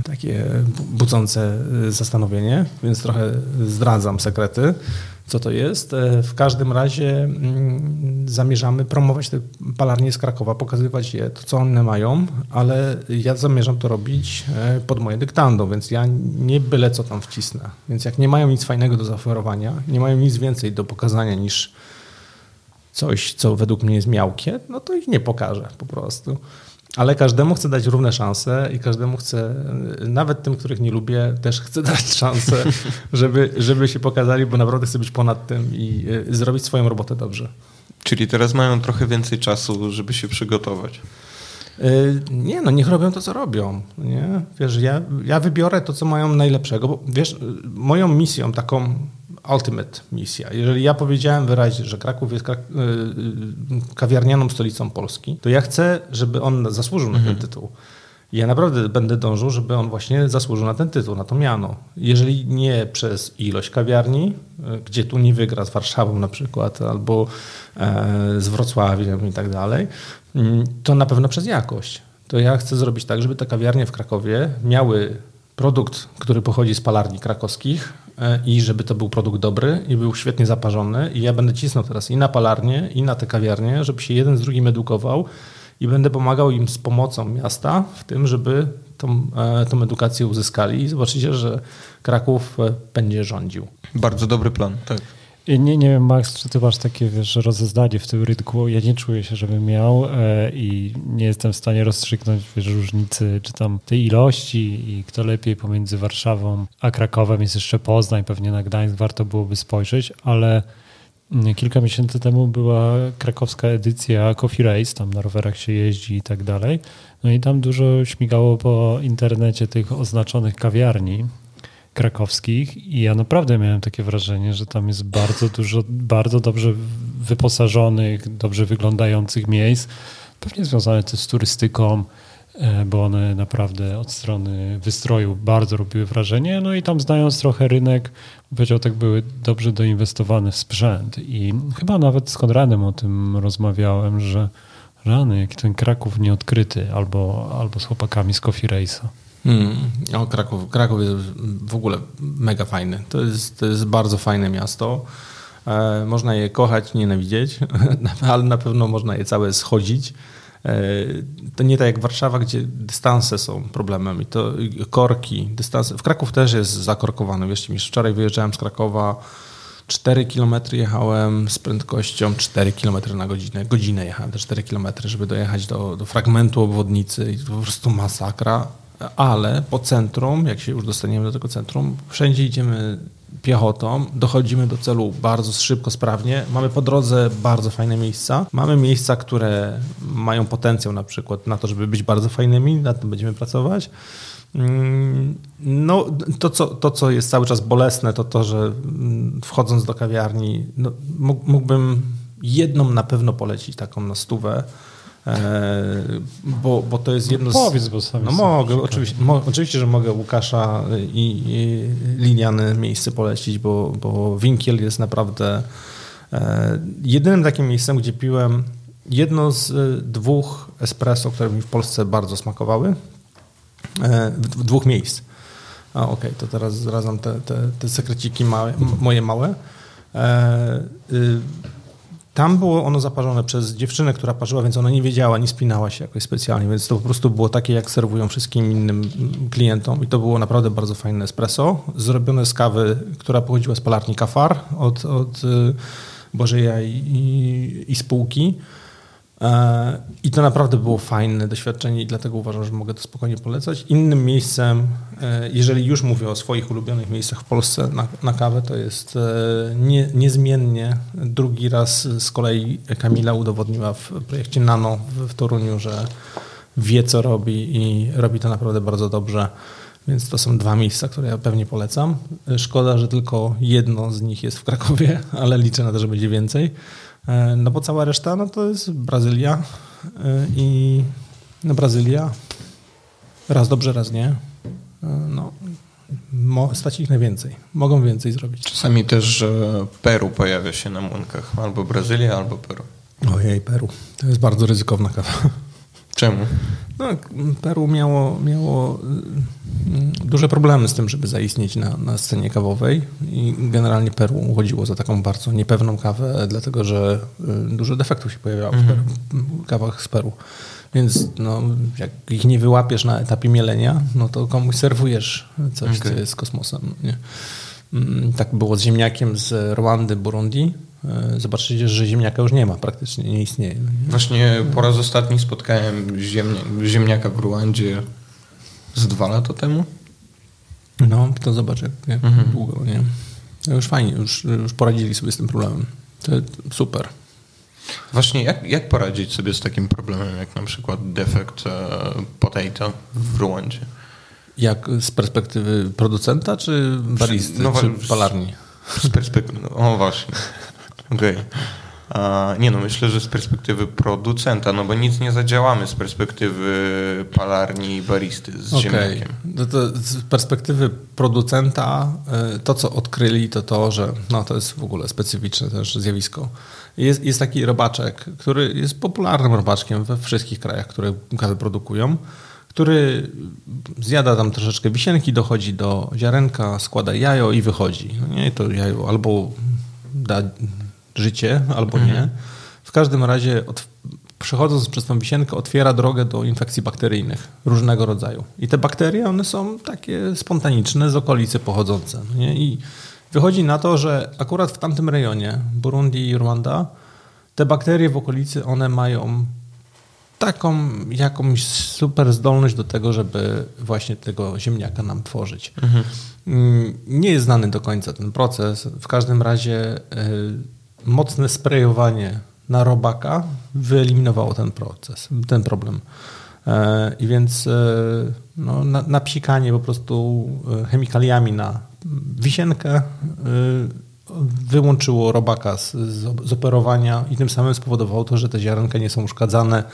takie budzące zastanowienie, więc trochę zdradzam sekrety co to jest. E, w każdym razie mm, zamierzamy promować te palarnie z Krakowa, pokazywać je, to co one mają, ale ja zamierzam to robić e, pod moje dyktando, więc ja nie byle co tam wcisnę. Więc jak nie mają nic fajnego do zaoferowania, nie mają nic więcej do pokazania niż coś, co według mnie jest miałkie, no to ich nie pokażę po prostu. Ale każdemu chcę dać równe szanse i każdemu chcę, nawet tym, których nie lubię, też chcę dać szansę, żeby, żeby się pokazali, bo naprawdę chcę być ponad tym i y, zrobić swoją robotę dobrze. Czyli teraz mają trochę więcej czasu, żeby się przygotować. Y, nie, no niech robią to, co robią. Nie? Wiesz, ja, ja wybiorę to, co mają najlepszego, bo wiesz, y, moją misją, taką ultimate misja, jeżeli ja powiedziałem wyraźnie, że Kraków jest krak y, kawiarnianą stolicą Polski, to ja chcę, żeby on zasłużył na ten mhm. tytuł. Ja naprawdę będę dążył, żeby on właśnie zasłużył na ten tytuł, na to miano. Jeżeli nie przez ilość kawiarni, gdzie tu nie wygra z Warszawą na przykład, albo e, z Wrocławiem i tak dalej, mm, to na pewno przez jakość. To ja chcę zrobić tak, żeby te kawiarnie w Krakowie miały produkt, który pochodzi z palarni krakowskich i żeby to był produkt dobry i był świetnie zaparzony i ja będę cisnął teraz i na palarnię, i na te kawiarnie, żeby się jeden z drugim edukował i będę pomagał im z pomocą miasta w tym, żeby tą, e, tą edukację uzyskali i zobaczycie, że Kraków e, będzie rządził. Bardzo dobry plan, tak. Nie, nie wiem, Max, czy ty masz takie wiesz, rozeznanie w tym rynku. Ja nie czuję się, żebym miał e, i nie jestem w stanie rozstrzygnąć wiesz, różnicy, czy tam tej ilości i kto lepiej pomiędzy Warszawą a Krakowem. Jest jeszcze Poznań, pewnie na Gdańsk warto byłoby spojrzeć, ale Kilka miesięcy temu była krakowska edycja Coffee Race, tam na rowerach się jeździ i tak dalej. No i tam dużo śmigało po internecie tych oznaczonych kawiarni krakowskich i ja naprawdę miałem takie wrażenie, że tam jest bardzo dużo, bardzo dobrze wyposażonych, dobrze wyglądających miejsc, pewnie związane też z turystyką, E, bo one naprawdę od strony wystroju bardzo robiły wrażenie. No i tam znając trochę rynek, powiedział tak, były dobrze doinwestowane w sprzęt. I chyba nawet z Konradem o tym rozmawiałem, że rany, jaki ten Kraków nieodkryty, albo, albo z chłopakami z Coffee Race'a. Hmm. O, Kraków, Kraków jest w ogóle mega fajny. To jest, to jest bardzo fajne miasto. E, można je kochać, nienawidzieć, ale na pewno można je całe schodzić. E, to nie tak jak Warszawa, gdzie dystanse są problemem i to korki, dystanse. W Kraków też jest zakorkowany. Wiesz, mi wczoraj wyjeżdżałem z Krakowa 4 km jechałem z prędkością 4 km na godzinę. Godzinę jechałem te 4 km, żeby dojechać do, do fragmentu obwodnicy i to po prostu masakra. Ale po centrum, jak się już dostaniemy do tego centrum, wszędzie idziemy piechotą, dochodzimy do celu bardzo szybko, sprawnie. Mamy po drodze bardzo fajne miejsca. Mamy miejsca, które mają potencjał na przykład na to, żeby być bardzo fajnymi, nad tym będziemy pracować. Mm, no, to co, to, co jest cały czas bolesne, to to, że mm, wchodząc do kawiarni, no, mógłbym jedną na pewno polecić taką na stówę, bo, bo to jest jedno z... Powiedz, bo No mogę, oczywiście, mo, oczywiście, że mogę Łukasza i, i liniane miejsce polecić, bo, bo Winkiel jest naprawdę e, jedynym takim miejscem, gdzie piłem jedno z e, dwóch espresso, które mi w Polsce bardzo smakowały, w dwóch miejsc. A okej, okay, to teraz zrazam te, te, te sekreciki małe, moje małe. Tam było ono zaparzone przez dziewczynę, która parzyła, więc ona nie wiedziała, nie spinała się jakoś specjalnie, więc to po prostu było takie, jak serwują wszystkim innym klientom i to było naprawdę bardzo fajne espresso, zrobione z kawy, która pochodziła z palarni Kafar od, od y, Bożeja i, i, i spółki. E, I to naprawdę było fajne doświadczenie i dlatego uważam, że mogę to spokojnie polecać. Innym miejscem, e, jeżeli już mówię o swoich ulubionych miejscach w Polsce na, na kawę, to jest e, nie, niezmiennie drugi raz z kolei Kamila udowodniła w projekcie Nano w, w Toruniu, że wie co robi i robi to naprawdę bardzo dobrze. Więc to są dwa miejsca, które ja pewnie polecam. Szkoda, że tylko jedno z nich jest w Krakowie, ale liczę na to, że będzie więcej. E, no bo cała reszta no to jest Brazylia e, i no Brazylia raz dobrze, raz nie. E, no, stać ich najwięcej. Mogą więcej zrobić. Czasami też, Peru pojawia się na młynkach. Albo Brazylia, albo Peru. Ojej, Peru. To jest bardzo ryzykowna kawa. Czemu? No, Peru miało, miało y, duże problemy z tym, żeby zaistnieć na, na scenie kawowej i generalnie Peru uchodziło za taką bardzo niepewną kawę, dlatego że y, dużo defektów się pojawiało w, Peru, w kawach z Peru. Więc no, jak ich nie wyłapiesz na etapie mielenia, no to komuś serwujesz coś, okay. co jest kosmosem. Nie? Mm, tak było z ziemniakiem z Rwandy, Burundi. E, zobaczycie, że ziemniaka już nie ma, praktycznie nie istnieje. Właśnie po raz ostatni spotkałem ziemnia, ziemniaka w Ruandzie z dwa lata temu. No, to zobacz jak, mhm. długo, nie? No już fajnie, już, już poradzili sobie z tym problemem. To super. Właśnie jak, jak poradzić sobie z takim problemem, jak na przykład defekt e, potato w Ruandzie? Jak z perspektywy producenta, czy baristy, no, czy palarni? Z perspektywy, o właśnie, okej. Okay. Nie no, myślę, że z perspektywy producenta, no bo nic nie zadziałamy z perspektywy palarni i baristy z okay. ziemniakiem. No to z perspektywy producenta e, to, co odkryli, to to, że no, to jest w ogóle specyficzne też zjawisko. Jest, jest taki robaczek, który jest popularnym robaczkiem we wszystkich krajach, które kawę produkują, który zjada tam troszeczkę wisienki, dochodzi do ziarenka, składa jajo i wychodzi. No nie, to jajo albo da życie albo nie. Mhm. W każdym razie od, przechodząc przez tą wisienkę otwiera drogę do infekcji bakteryjnych różnego rodzaju. I te bakterie, one są takie spontaniczne, z okolicy pochodzące. No nie? I wychodzi na to, że akurat w tamtym rejonie, Burundi i Rwanda, te bakterie w okolicy, one mają taką jakąś super zdolność do tego, żeby właśnie tego ziemniaka nam tworzyć. Mhm. Mm, nie jest znany do końca ten proces. W każdym razie y, mocne sprejowanie na robaka wyeliminowało ten proces, ten problem. E, I więc e, no, napsikanie po prostu e, chemikaliami na wisienkę wyłączyło robaka z, z, operowania i tym samym spowodowało to, że te ziarenka nie są uszkadzane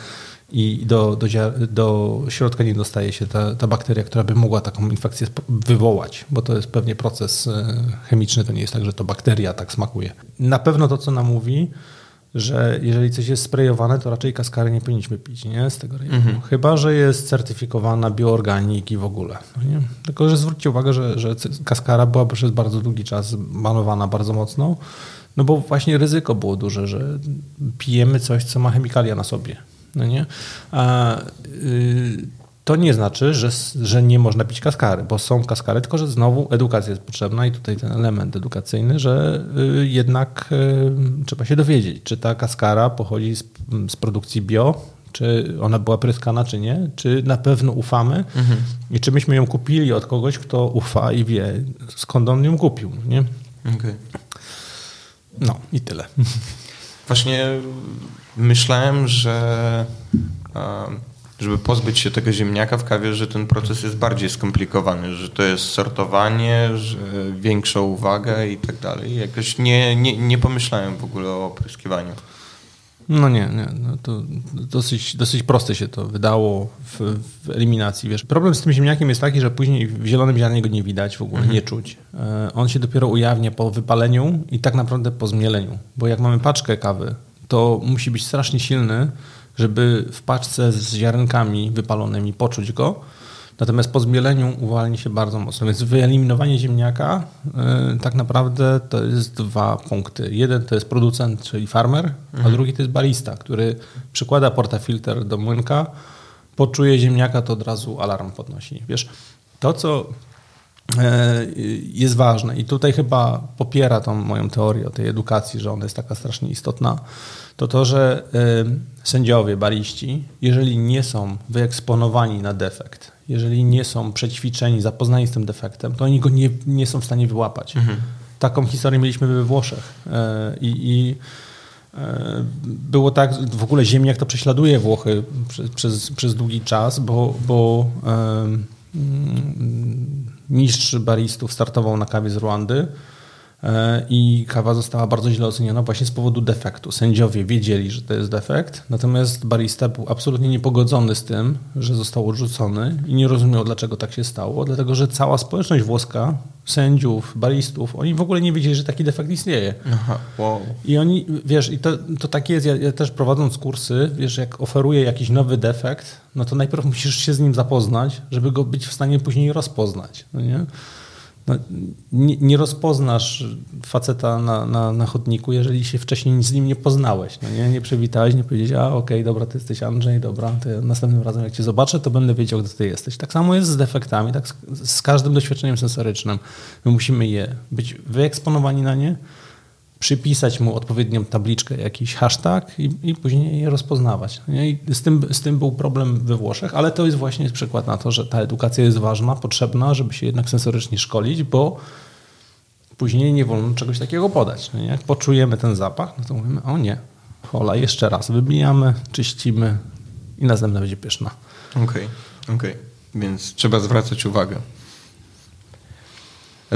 i do, do, do środka nie dostaje się ta, ta bakteria, która by mogła taką infekcję wywołać, bo to jest pewnie proces chemiczny, to nie jest tak, że to bakteria tak smakuje. Na pewno to, co nam mówi, że jeżeli coś jest sprejowane, to raczej kaskary nie powinniśmy pić nie? z tego rejonu. Mhm. Chyba, że jest certyfikowana bioorganiki w ogóle. No nie? Tylko, że zwróćcie uwagę, że, że kaskara była przez bardzo długi czas banowana bardzo mocno, no bo właśnie ryzyko było duże, że pijemy coś, co ma chemikalia na sobie. No nie? A, yy, to nie znaczy, że, że nie można pić kaskary, bo są kaskary, tylko że znowu edukacja jest potrzebna i tutaj ten element edukacyjny, że y, jednak y, trzeba się dowiedzieć, czy ta kaskara pochodzi z, z produkcji bio, czy ona była pryskana, czy nie, czy na pewno ufamy mhm. i czy myśmy ją kupili od kogoś, kto ufa i wie, skąd on ją kupił. Nie? Okay. No i tyle. Właśnie myślałem, że żeby pozbyć się tego ziemniaka w kawie, że ten proces jest bardziej skomplikowany, że to jest sortowanie, że większą uwagę i tak dalej. Jakoś nie, nie, nie pomyślałem w ogóle o opryskiwaniu. No nie, nie. No to dosyć, dosyć proste się to wydało w, w, eliminacji. Wiesz, problem z tym ziemniakiem jest taki, że później w zielonym ziarnie go nie widać w ogóle, mhm. nie czuć. E, on się dopiero ujawnia po wypaleniu i tak naprawdę po zmieleniu. Bo jak mamy paczkę kawy, to musi być strasznie silny, żeby w paczce z ziarenkami wypalonymi poczuć go. Natomiast po zmieleniu uwalni się bardzo mocno. Więc wyeliminowanie ziemniaka yy, tak naprawdę to jest dwa punkty. Jeden to jest producent, czyli farmer, mhm. a drugi to jest barista, który przykłada portafilter do młynka, poczuje ziemniaka, to od razu alarm podnosi. Wiesz, to co e, jest ważne i tutaj chyba popiera tą moją teorię o tej edukacji, że ona jest taka strasznie istotna, to to, że sędziowie, bariści, jeżeli nie są wyeksponowani na defekt, jeżeli nie są przećwiczeni, zapoznani z tym defektem, to oni go nie, nie są w stanie wyłapać. Mhm. Taką historię mieliśmy we Włoszech e, i, i e, było tak, w ogóle ziemniak to prześladuje Włochy przez, przez, przez długi czas, bo, bo um, mistrz baristów startował na kawie z Rwandy E, i kawa została bardzo źle oceniona właśnie z powodu defektu. Sędziowie wiedzieli, że to jest defekt, natomiast barista był absolutnie niepogodzony z tym, że został odrzucony i nie rozumiał, dlaczego tak się stało, dlatego że cała społeczność włoska, sędziów, baristów, oni w ogóle nie wiedzieli, że taki defekt istnieje. Aha, wow. I oni, wiesz, i to, to tak jest, ja, ja też prowadząc kursy, wiesz, jak oferuję jakiś nowy defekt, no to najpierw musisz się z nim zapoznać, żeby go być w stanie później rozpoznać, no nie? No, nie, nie, rozpoznasz faceta na, na, na, chodniku, jeżeli się wcześniej z nim nie poznałeś. No nie, nie przywitałeś, nie powiedzieć, a okej, okay, dobra, ty jesteś Andrzej, dobra, następnym razem jak cię zobaczę, to będę wiedział, kto ty jesteś. Tak samo jest z defektami, tak z, z każdym doświadczeniem sensorycznym. My musimy je być wyeksponowani na nie, przypisać mu odpowiednią tabliczkę, jakiś hashtag i, i później je rozpoznawać. I z, tym, z tym był problem we Włoszech, ale to jest właśnie przykład na to, że ta edukacja jest ważna, potrzebna, żeby się jednak sensorycznie szkolić, bo później nie wolno czegoś takiego podać. No jak poczujemy ten zapach, no to mówimy, o nie, Hola, jeszcze raz wybijamy, czyścimy i następna będzie pyszna. Okej, okay, okej. Okay. Więc trzeba zwracać uwagę.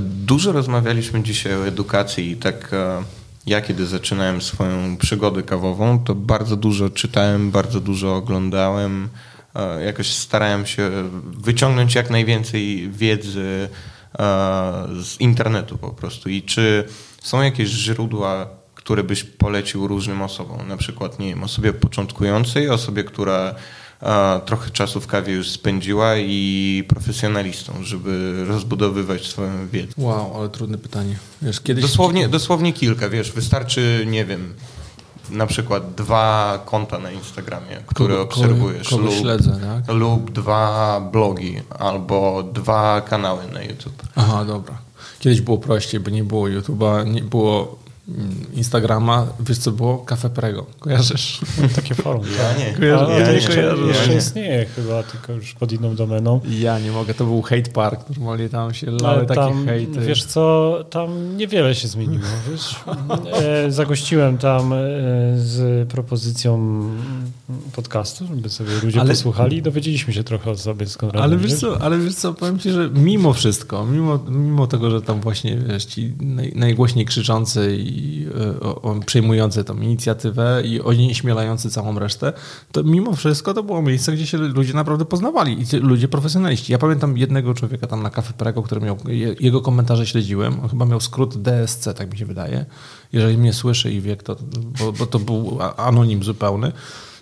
Dużo rozmawialiśmy dzisiaj o edukacji i tak e, ja kiedy zaczynałem swoją przygodę kawową, to bardzo dużo czytałem, bardzo dużo oglądałem. E, jakoś starałem się wyciągnąć jak najwięcej wiedzy e, z internetu po prostu. I czy są jakieś źródła, które byś polecił różnym osobom? Na przykład, nie wiem, osobie początkującej, osobie, która trochę czasu w kawie już spędziła i profesjonalistą, żeby rozbudowywać swoją wiedzę. Wow, ale trudne pytanie. Wiesz, kiedyś... dosłownie, dosłownie kilka, wiesz, wystarczy, nie wiem, na przykład dwa konta na Instagramie, które kogo, obserwujesz, kogo, kogo lub, śledzę, tak? lub dwa blogi, albo dwa kanały na YouTube. Aha, dobra. Kiedyś było prościej, bo nie było YouTube'a, nie było Instagrama, wiesz co było? Cafe Prego. Kojarzysz? Takie forum. Ja nie. Kojarzę, ja, ja nie. jeszcze ja istnieje chyba, tylko już pod inną domeną. Ja nie mogę. To był hate park. Normalnie tam się lały takie hejty. Wiesz co, tam niewiele się zmieniło. Wiesz? E, zagościłem tam e, z propozycją podcastu, żeby sobie ludzie ale, posłuchali i dowiedzieliśmy się trochę o sobie z Konradem. Ale wiesz, co, ale wiesz co, powiem ci, że mimo wszystko, mimo, mimo tego, że tam właśnie wiesz, ci naj, najgłośniej krzyczący i i e, przejmujący tą inicjatywę i onieśmielający całą resztę, to mimo wszystko to było miejsce, gdzie się ludzie naprawdę poznawali i ludzie profesjonaliści. Ja pamiętam jednego człowieka tam na Cafe Prego, który miał, jego komentarze śledziłem, on chyba miał skrót DSC, tak mi się wydaje. Jeżeli mnie słyszy i wie, to, bo, bo to był anonim zupełny.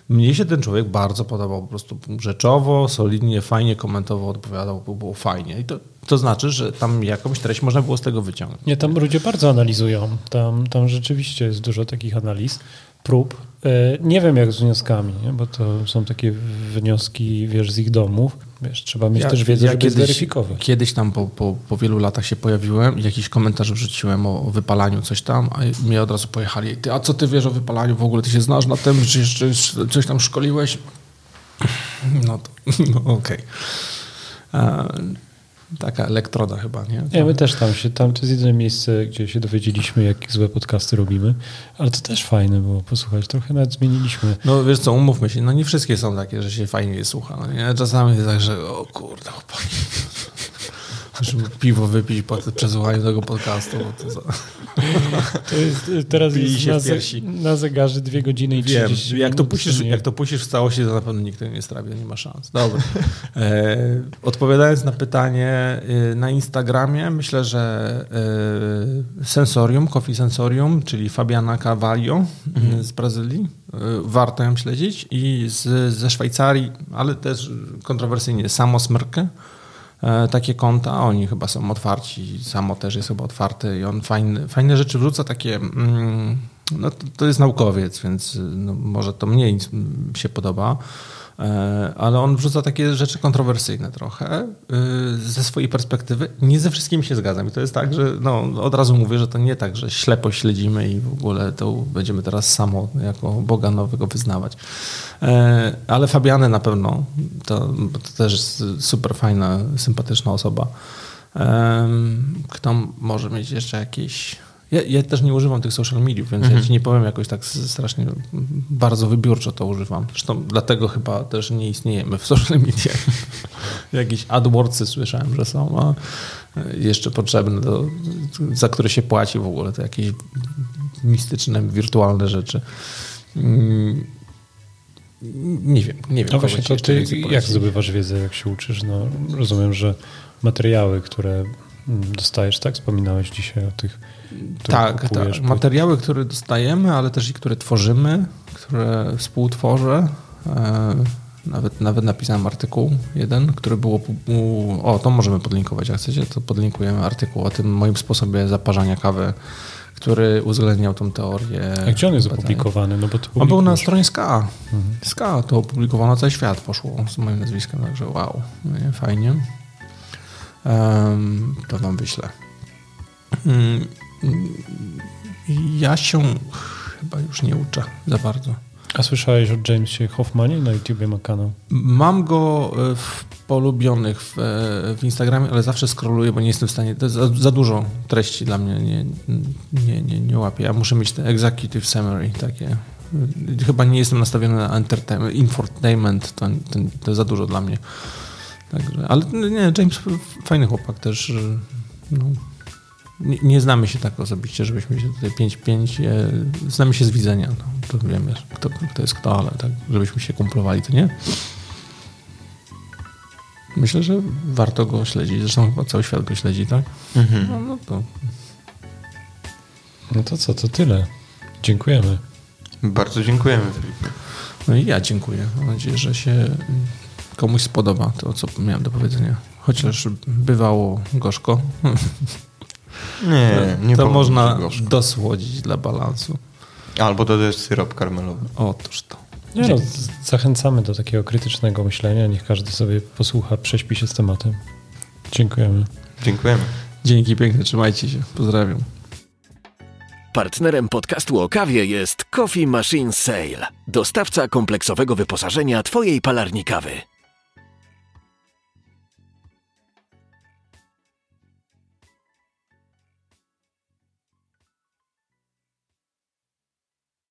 Mnie się ten człowiek bardzo podobał, po prostu rzeczowo, solidnie, fajnie komentował, odpowiadał, było fajnie. I to, to znaczy, że tam jakąś treść można było z tego wyciągnąć. Nie, tam ludzie bardzo analizują. Tam, tam rzeczywiście jest dużo takich analiz, prób. E, nie wiem jak z wnioskami, nie? bo to są takie wnioski, wiesz, z ich domów. Wiesz, trzeba mieć ja, też wiedzę, ja żeby kiedyś, zweryfikować. Kiedyś tam po, po, po wielu latach się pojawiłem i jakiś komentarz wrzuciłem o, o, wypalaniu coś tam, a mnie od razu pojechali. Ty, a co ty wiesz o wypalaniu w ogóle? Ty się znasz na tym, czy jeszcze coś tam szkoliłeś? No to, no okej. Okay. Taka elektroda chyba, nie? Nie, my też tam się, tam to jest jedyne miejsce, gdzie się dowiedzieliśmy, jakie złe podcasty robimy, ale to też fajne było posłuchać, trochę nawet zmieniliśmy. No wiesz co, umówmy się, no nie wszystkie są takie, że się fajnie je słucha, no nie? Czasami jest tak, że o kurde, chłopaki, żeby piwo wypić po przesłuchaniu tego podcastu. To, za... to jest teraz jest na, ze, na, zegarze dwie godziny i Wiem, 30 jak to, puścisz, jak to puścisz w całości, to na pewno nikt tego nie strawi, nie ma szans. Dobra. E, odpowiadając na pytanie e, na Instagramie, myślę, że e, Sensorium, Coffee Sensorium, czyli Fabiana Carvalho mhm. z Brazylii, e, warto ją śledzić i z, ze Szwajcarii, ale też kontrowersyjnie Samo Smrkę. E, takie konta. Oni chyba są otwarci, samo też jest chyba otwarty i on fajne, fajne rzeczy wrzuca, takie. Mm, no to, jest naukowiec, więc no, może to mniej się podoba. E, ale on wrzuca takie rzeczy kontrowersyjne trochę e, ze swojej perspektywy. Nie ze wszystkim się zgadzam i to jest tak, że no, od razu mówię, że to nie tak, że ślepo śledzimy i w ogóle to będziemy teraz samo jako Boga nowego wyznawać. E, ale Fabiany na pewno, to, to też jest super fajna, sympatyczna osoba. Kto może mieć jeszcze jakieś ja, ja, też nie używam tych social mediów, więc mhm. ja ci nie powiem jakoś tak strasznie bardzo wybiórczo to używam. Zresztą dlatego chyba też nie istniejemy w social mediach. Jakieś AdWordsy słyszałem, że są, a jeszcze potrzebne, do, za które się płaci w ogóle, to jakieś mistyczne, wirtualne rzeczy. Mm, nie wiem, nie wiem. No właśnie, to ty jak zdobywasz wiedzę, jak się uczysz? No, rozumiem, że materiały, które dostajesz, tak? Wspominałeś dzisiaj o tych tak, tak. Materiały, które dostajemy, ale też i które tworzymy, które współtworzę. E, nawet, nawet napisałem artykuł jeden, który było. O, to możemy podlinkować, jak chcecie, to podlinkujemy artykuł o tym moim sposobie zaparzania kawy, który uwzględniał tą teorię. A gdzie on jest opublikowany? No bo to on był na stronie SKA. Mhm. SKA to opublikowano, cały świat poszło z moim nazwiskiem, także wow, fajnie. To wam wyślę. Um, ja się chyba już nie uczę za bardzo. A słyszałeś o Jamesie Hoffmanie na YouTubie ma kanał? Mam go e, w polubionych w, e, w Instagramie, ale zawsze scrolluję, bo nie jestem w stanie, to za, za dużo treści dla mnie nie, nie, nie, nie łapię. Ja muszę mieć te executive summary takie Chyba nie jestem nastawiony na entertainment, infotainment, to, to, to za dużo dla mnie. Także, ale nie, James fajny chłopak też. No, nie, nie, znamy się tak osobiście, żebyśmy się tutaj 5-5, e, znamy się z widzenia. No, to wiemy, kto, kto jest kto, ale tak, żebyśmy się kumplowali, to nie? Myślę, że warto go śledzić. Zresztą chyba cały świat go śledzi, tak? Mhm. No, no, to. No to co, to tyle. Dziękujemy. Bardzo dziękujemy, No i ja dziękuję. Mam nadzieję, że się komuś spodoba to, co miałem do powiedzenia. Chociaż bywało gorzko. Nie, nie To można gorzko. dosłodzić dla balansu. Albo dodać syrop karmelowy. Otóż to. Nie no, zachęcamy do takiego krytycznego myślenia. Niech każdy sobie posłucha, prześpi się z tematem. Dziękujemy. Dziękujemy. Dzięki piękne, trzymajcie się. Pozdrawiam. Partnerem podcastu o kawie jest Coffee Machine Sale, dostawca kompleksowego wyposażenia Twojej palarni kawy.